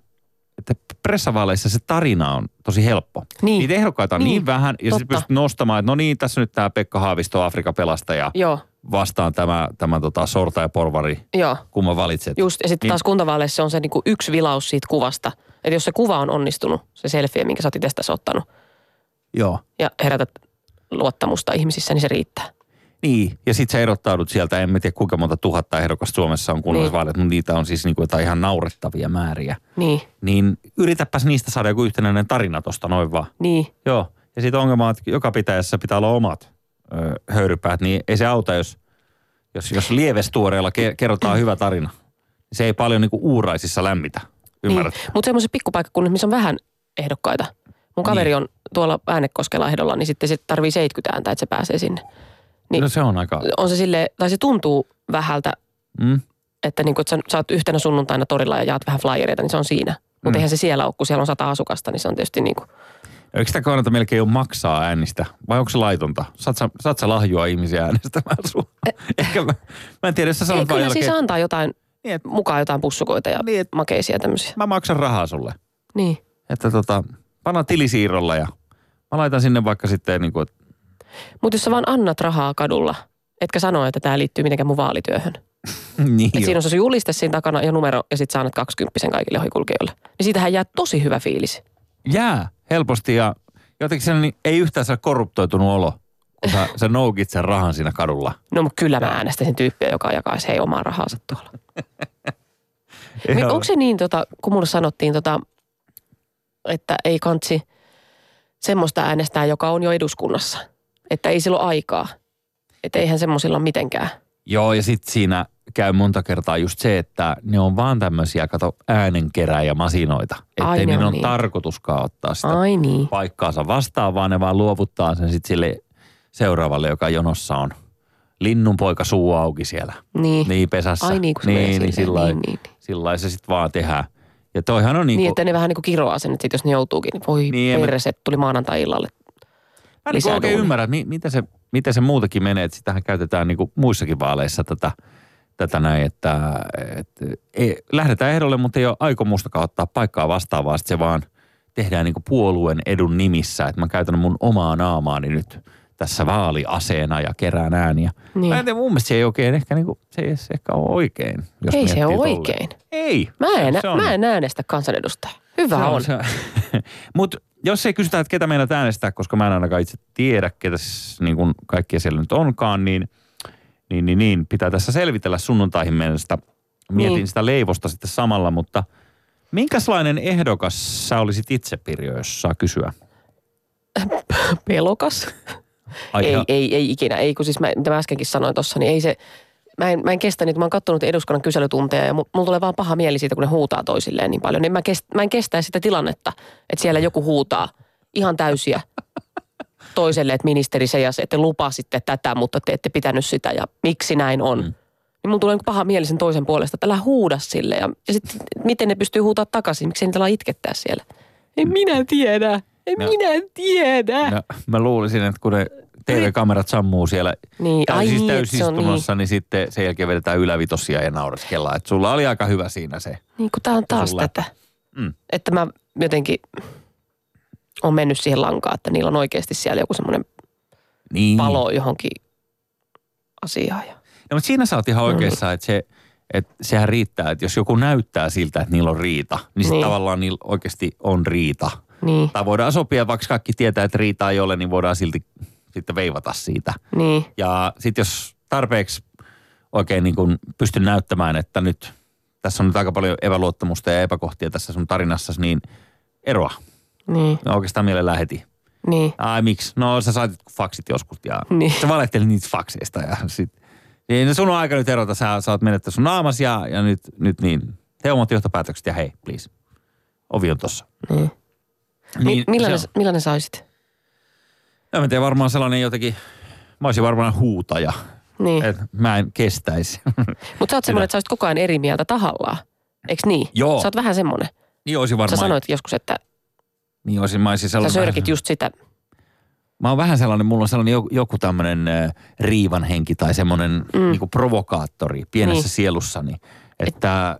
että pressavaaleissa se tarina on tosi helppo. Niin. Niitä ehdokkaita on niin, Niin, niin vähän ja sitten pystyt nostamaan, että no niin, tässä nyt tämä Pekka Haavisto, Afrikan pelastaja, Joo, vastaan tämä, tämä tota, sorta ja porvari, joo. kumman valitset. Just, ja sitten Niin. taas kuntavaaleissa se on se niinku yksi vilaus siitä kuvasta. Että jos se kuva on onnistunut, se selfie, minkä sä oot itsestäsi ottanut, Joo. ja herätät luottamusta ihmisissä, niin se riittää. Niin, ja sitten sä erottaudut sieltä, en mä tiedä kuinka monta tuhatta ehdokasta Suomessa on kunnallisvaalit, mutta niitä on siis niinku jotain ihan naurettavia määriä. Niin, Niin yritäpäs niistä saada joku yhtenäinen tarina tosta noin vaan. niin. Joo, ja sitten ongelma on, että joka pitäjässä pitää olla omat ö, höyrypäät, niin ei se auta, jos, jos, jos lievestuoreella ke, kerrotaan hyvä tarina. Se ei paljon niinku uuraisissa lämmitä, ymmärrät? Niin. Mutta semmoisessa pikkupaikkakunnassa, missä on vähän ehdokkaita. Mun kaveri Niin. on tuolla Äänekoskella ehdolla, niin sitten se tarvii 70 ääntä, että se pääsee sinne. Niin. No se on aika... On se sille, tai se tuntuu vähältä, Mm? että niin kun, että sä, sä oot yhtenä sunnuntaina torilla ja jaat vähän flyereita, niin se on siinä. Mutta Mm. eihän se siellä ole, kun siellä on sata asukasta, niin se on tietysti niin kuin, Eikö sitä kannata melkein jo maksaa äänistä? Vai onko se laitonta? Saat sä, saat sä lahjoa ihmisiä äänestämään sua? Ehkä mä, mä en tiedä, jos sä Ei, sanot kyllä jälkeen, siis antaa jotain, Niin, et- mukaan jotain pussukoita ja Niin, et- makeisia tämmöisiä. mä maksan rahaa sulle. Niin. Että tota, panna tilisiirrolla ja mä laitan sinne vaikka sitten niin kuin, Mutta jos sä vaan annat rahaa kadulla, etkä sano, että tämä liittyy mitenkään mun vaalityöhön. niin Et siinä on se juliste siinä takana ja numero ja sit sä annat 20 kaikille ohikulkijoille. Niin siitähän jää tosi hyvä fiilis. Jää helposti ja jotenkin sellainen ei yhtään saa korruptoitunut olo, kun sä, sä noukit sen rahan siinä kadulla. No mutta kyllä mä äänestäisin tyyppiä, joka jakaisi hei omaa rahaansa tuolla. Onko se niin, tota, kun mulle sanottiin, tota, että ei kantsi semmoista äänestää, joka on jo eduskunnassa. Että ei silloin aikaa. Että eihän semmoisilla ole mitenkään. Joo, ja sitten siinä käy monta kertaa just se, että ne on vaan tämmöisiä, kato, äänenkeräjämasinoita. Että ei niillä on ole niin. tarkoituskaan ottaa sitä Ai niin. paikkaansa vastaan, vaan ne vaan luovuttaa sen sitten sille seuraavalle, joka jonossa on. Linnun poika suu auki siellä. Niin. Niin pesässä. Ai niin, kun se menee niin, niin, silleen. sillä Niin, niin, niin. sillä se sitten vaan tehdään. Ja toihan on Niin, niinku, että ne vähän niin kuin kiroaa sen, että sit jos ne joutuukin, niin voi Niin, niin, en mä- perse, tuli maanantai-illalle. mä niinku lisää oikein duunia. ymmärrän, että mi, mitä, se, mitä se muutakin menee. Että sitähän käytetään niinku muissakin vaaleissa tätä, tätä näin, että, että ei, lähdetään ehdolle, mutta ei ole aikomustakaan ottaa paikkaa vastaan, vaan sit se vaan tehdään niinku puolueen edun nimissä. Että mä käytän mun omaa naamaani nyt tässä vaaliaseena ja kerään ääniä. Niin. Mä en tiedä, mun mielestä se ei oikein ehkä, niinku, se ei ehkä ole oikein. Jos Ei se ole tolleen. oikein. Ei. Mä en, Se on- mä en äänestä kansanedustaja. Hyvä se on. Se on. Mutta jos ei kysytä, että ketä meillä äänestää, koska mä en ainakaan itse tiedä, ketä niin kuin kaikkia siellä nyt onkaan, niin, niin, niin, niin pitää tässä selvitellä sunnuntaihin mennessä. Mietin Niin. sitä leivosta sitten samalla, mutta minkälainen ehdokas sä olisit itse, Pirjo, jos saa kysyä? Pelokas. Ai ei, ihan- ei, ei ikinä. Ei, kun siis mä, mitä mä äskenkin sanoin tuossa, niin ei se, mä en, mä en kestä niitä. Mä oon katsonut eduskunnan kyselytunteja ja mu- mulla tulee vaan paha mieli siitä, kun ne huutaa toisilleen niin paljon. Niin mä, kest, mä en kestä sitä tilannetta, että siellä joku huutaa ihan täysiä toiselle, että ministeri se ja se, että te lupasitte tätä, mutta te ette pitänyt sitä ja miksi näin on. Mm. Niin mulla tulee niin paha mieli sen toisen puolesta, että älä huuda sille. Ja, ja sitten miten ne pystyy huutaa takaisin, miksi niitä ala itkettää siellä. Ei minä tiedä, ei No. minä tiedä. No, mä luulisin, että kun ne TV-kamerat sammuu siellä Niin, täys, ai siis niin, täysistunnossa, niin. sitten sen jälkeen vedetään ylävitosia ja naureskellaan. Että sulla oli aika hyvä siinä se. Niin kuin tämä on taas läppä. tätä. Mm. Että mä jotenkin on mennyt siihen lankaan, että niillä on oikeasti siellä joku semmoinen Niin. palo johonkin asiaan. Ja... No, mutta siinä sä oot ihan No niin. oikeassa, että se, että sehän riittää, että jos joku näyttää siltä, että niillä on riita, niin sitten Niin. tavallaan niillä oikeasti on riita. Niin, Tai voidaan sopia, vaikka kaikki tietää, että riitaa ei ole, niin voidaan silti sitten veivata siitä. niin, Ja sitten jos tarpeeksi oikein niin kuin pystyn näyttämään, että nyt tässä on nyt aika paljon epäluottamusta ja epäkohtia tässä sun tarinassa, niin eroa. niin, No oikeastaan mielellään heti. niin. Ai miksi? No sä sait faksit joskus ja Niin. sä valettelit niitä fakseista ja sit. Niin no sun on aika nyt erota, sä, sä oot menettänyt sun naamas ja, ja nyt, nyt niin. Tee omat johtopäätökset ja hei, please. Ovi on tossa. Niin. Niin, millainen, se on. millainen sä olisit? Mä teen varmaan sellainen jotenkin, mä olisin varmaan huutaja. Niin. Et mä en kestäisi. Mutta sä oot semmoinen, että sä olisit koko ajan eri mieltä tahallaan. Eiks niin? Joo. Sä oot vähän semmoinen. niin olisin varmaan. Sä sanoit joskus, että Niin olisin, mä olisin sä sellainen. sörkit just sitä. Mä oon vähän sellainen, mulla on sellainen joku, joku tämmöinen riivan henki tai semmoinen mm. niinku provokaattori pienessä Niin. sielussani. Että äh,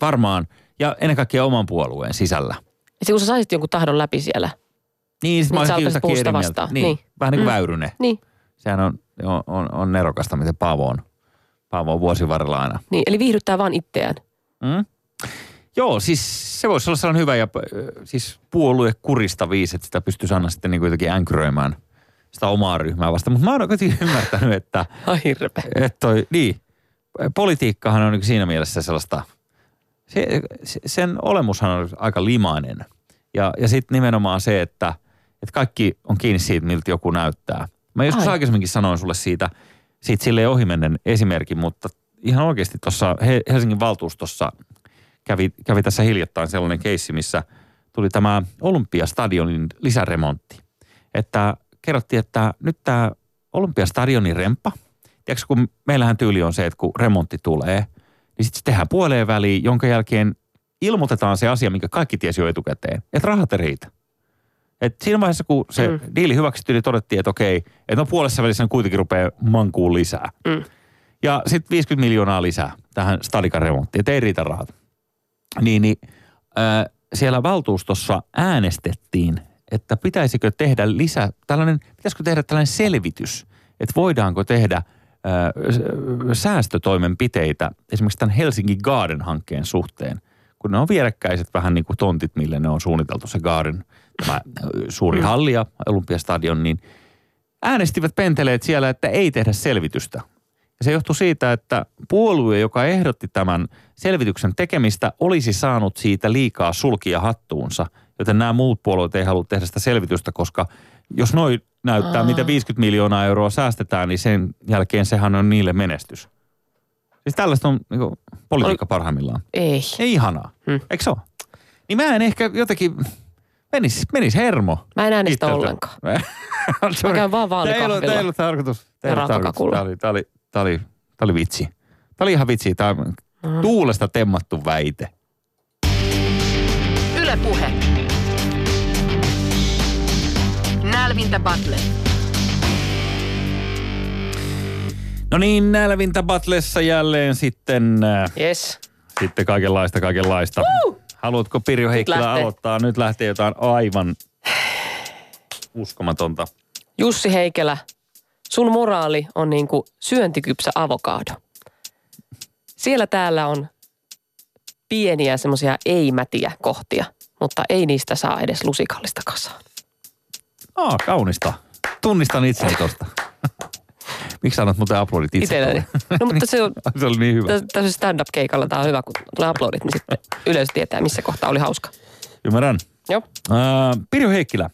varmaan, ja ennen kaikkea oman puolueen sisällä. Ja kun sä saisit jonkun tahdon läpi siellä. Niin, sit mä olisin puusta eri mieltä. vastaan. Niin, Niin. vähän niin kuin Mm. Väyrynen. Niin, Sehän on, on, on, on nerokasta, miten Paavo on. Paavo on vuosien varrella aina. niin. Eli viihdyttää vaan itseään. Mm? Joo, siis se voisi olla sellainen hyvä ja siis puolue kurista viisi, että sitä pystyisi aina sitten niin jotenkin änkyröimään sitä omaa ryhmää vasta. Mutta mä oon kuitenkin ymmärtänyt, että, Ai hirveä. että toi, niin, politiikkahan on niin siinä mielessä sellaista, se, se, sen olemushan on aika limainen. Ja, ja sitten nimenomaan se, että, että kaikki on kiinni siitä, miltä joku näyttää. Mä joskus Ai. aikaisemminkin sanoin sulle siitä, siitä silleen ohimennen esimerkin, mutta ihan oikeasti tuossa He- Helsingin valtuustossa kävi, kävi tässä hiljattain sellainen keissi, missä tuli tämä Olympiastadionin lisäremontti. Että kerrottiin, että nyt tämä Olympiastadionin remppa, tiedätkö, kun meillähän tyyli on se, että kun remontti tulee, niin sitten se tehdään puoleen väliin, jonka jälkeen ilmoitetaan se asia, minkä kaikki tiesi jo etukäteen, että rahat ei riitä. Et siinä vaiheessa, kun se Mm. diili hyväksyttiin, niin todettiin, että okei, että no puolessa välissä ne kuitenkin rupeaa mankuun lisää. Mm. Ja sitten 50 miljoonaa lisää tähän stadikan remonttiin, että ei riitä rahat. Niin, niin äh, siellä valtuustossa äänestettiin, että pitäisikö tehdä lisää, tällainen, pitäisikö tehdä tällainen selvitys, että voidaanko tehdä äh, säästötoimenpiteitä esimerkiksi tämän Helsingin Garden-hankkeen suhteen, kun ne on vierekkäiset vähän niin kuin tontit, mille ne on suunniteltu se Garden, tämä suuri halli ja Olympiastadion, niin äänestivät penteleet siellä, että ei tehdä selvitystä. Ja se johtui siitä, että puolue, joka ehdotti tämän selvityksen tekemistä, olisi saanut siitä liikaa sulkia hattuunsa. Joten nämä muut puolueet ei halua tehdä sitä selvitystä, koska jos noin näyttää, Aa. mitä 50 miljoonaa euroa säästetään, niin sen jälkeen sehän on niille menestys. Siis tällaista on niin politiikka parhaimmillaan. Ei. Ei ihanaa, hmm. eikö se ole? Niin mä en ehkä jotenkin, menis, menis hermo. Mä en äänestä itseltä. ollenkaan. Mä käyn vaan vaalikahvilla. ei ollut tarkoitus. Ja ollut tarkoitus. Tämä oli, tämä oli, tämä oli, tämä oli vitsi. Tämä oli ihan vitsi. Tämä on Mm. tuulesta temmattu väite. Yle Puhe. Nälvintä Battle. No niin, Nälvintä Batlessa jälleen sitten, äh, Yes. sitten kaikenlaista, kaikenlaista. Haluatko Pirjo Heikkilä lähtee. aloittaa? Nyt lähtee jotain aivan uskomatonta. Jussi Heikelä, sun moraali on niinku syöntikypsä avokaado. Siellä täällä on pieniä semmoisia ei-mätiä kohtia, mutta ei niistä saa edes lusikallista kasaan. Aa, kaunista. Tunnistan itseni tosta. Miksi sanot muuten aplodit itse? No mutta se on, se oli niin hyvä. tässä stand-up-keikalla tämä on hyvä, kun tulee aplodit, niin sitten yleisö tietää, missä kohtaa oli hauska. Ymmärrän. Joo. Äh, Pirjo Heikkilä,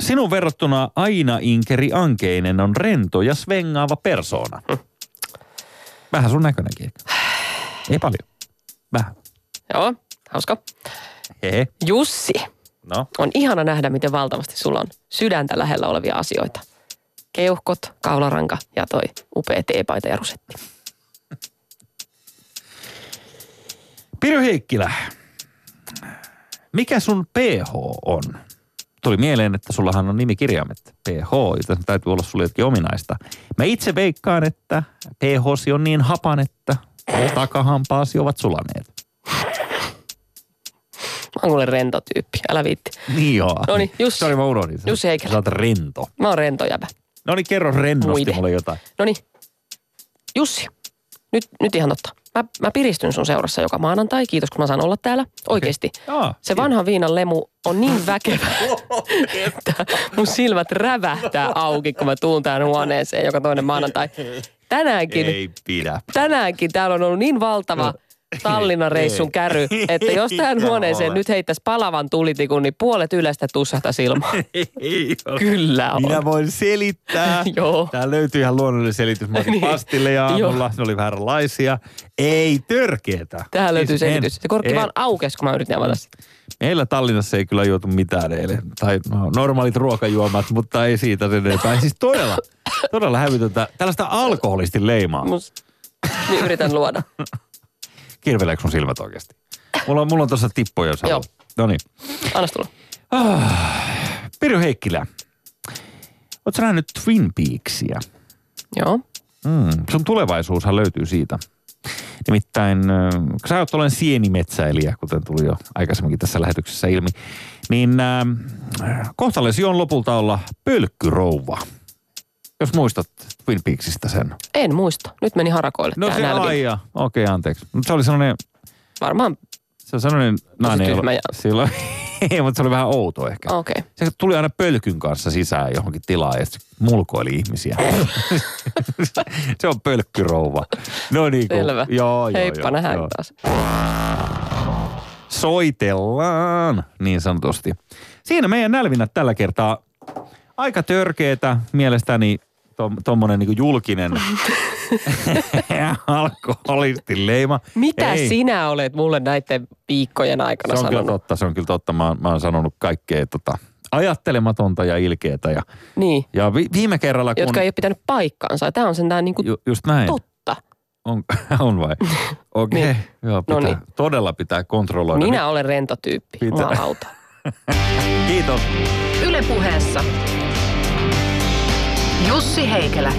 sinun verrattuna Aina Inkeri Ankeinen on rento ja svengaava persoona. Vähän sun näköinenkin. Ei paljon. Vähän. Joo, hauska. Hehe. Jussi, No. on ihana nähdä, miten valtavasti sulla on sydäntä lähellä olevia asioita. Keuhkot, kaularanka ja toi upea teepaita ja rusetti. Pirjo Heikkilä, mikä sun PH on? Tuli mieleen, että sullahan on nimikirjaimet PH, joten täytyy olla sulle jotenkin ominaista. Mä itse veikkaan, että PH on niin hapan, että takahampaasi ovat sulaneet. Mä oon kuule rento tyyppi, älä viitti. Niin joo. Noniin, Jussi. Sori, mä unohdin. sen. Jussi Heikkilä. Sä oot rento. Mä oon rento jäbä. No niin, kerro rennosti Muide. mulle jotain. No niin, Jussi, nyt, nyt ihan totta. Mä, mä piristyn sun seurassa joka maanantai. Kiitos, kun mä saan olla täällä. Oikeesti. Aa, Se vanha viinan lemu on niin väkevä, että mun silmät rävähtää auki, kun mä tuun tähän huoneeseen joka toinen maanantai. Tänäänkin, Ei pidä. tänäänkin täällä on ollut niin valtava Tallinnan reissun Ei. käry, että jos tähän huoneeseen nyt heittäisi palavan tulitikun, niin puolet yleistä. Ei ole. Kyllä on. Minä voin selittää. Joo. Tää löytyy ihan luonnollinen selitys. Mä Niin. pastilleja Joo. aamulla. Ne oli vääränlaisia. Ei törkeetä. Tähän löytyy Siis en- selitys. Se korkki en- vaan aukesi, kun mä yritin avata sitä. Meillä Tallinnassa ei kyllä juotu mitään eilen. Tai no, normaalit ruokajuomat, mutta ei siitä sen enempää. Siis todella, todella hävytöntä. Tällaista alkoholistin leimaa. Mus, niin yritän luoda. Kirveleekö sun silmät oikeasti? Mulla on, mulla on tuossa tippoja, jos haluat. No niin. Anna tulla. Pirjo Heikkilä. Oletko nähnyt Twin Peaksia? Joo. Mm, sun tulevaisuushan löytyy siitä. Nimittäin, kun sä oot olen sienimetsäilijä, kuten tuli jo aikaisemminkin tässä lähetyksessä ilmi, niin äh, kohtalesi on lopulta olla pölkkyrouva. Jos muistat Twin Peaksista sen. En muista. Nyt meni harakoille No se aija. Okei, okay, anteeksi. Mutta se oli sellainen, Varmaan, se on sellainen nainen, tyhmä ja- silloin, ei, mutta se oli vähän outo ehkä. okei. Okay. Se tuli aina pölkyn kanssa sisään johonkin tilaan ja mulkoili ihmisiä. se on pölkkyrouva. No niin kuin, Selvä. Joo, joo, Heippa, joo, nähdään joo. taas. Soitellaan, niin sanotusti. Siinä meidän nälvinnät tällä kertaa aika törkeetä mielestäni tuommoinen niinku julkinen alkoholistin leima. Mitä Ei. sinä olet mulle näiden viikkojen aikana Se on kyllä sanonut? totta, se on kyllä totta. Mä, oon- mä oon sanonut kaikkea tota, ajattelematonta ja ilkeätä. Ja, Niin, ja vi, viime kerralla, kun... jotka ei ole pitänyt paikkaansa. Tämä on sentään niin kuin Ju, just näin. totta. On, on vai? Okei, okay. Niin. joo, pitää, No niin. todella pitää kontrolloida. Minä olen rento tyyppi. Pitää. Kiitos. Yle puheessa. Jussi Heikelä.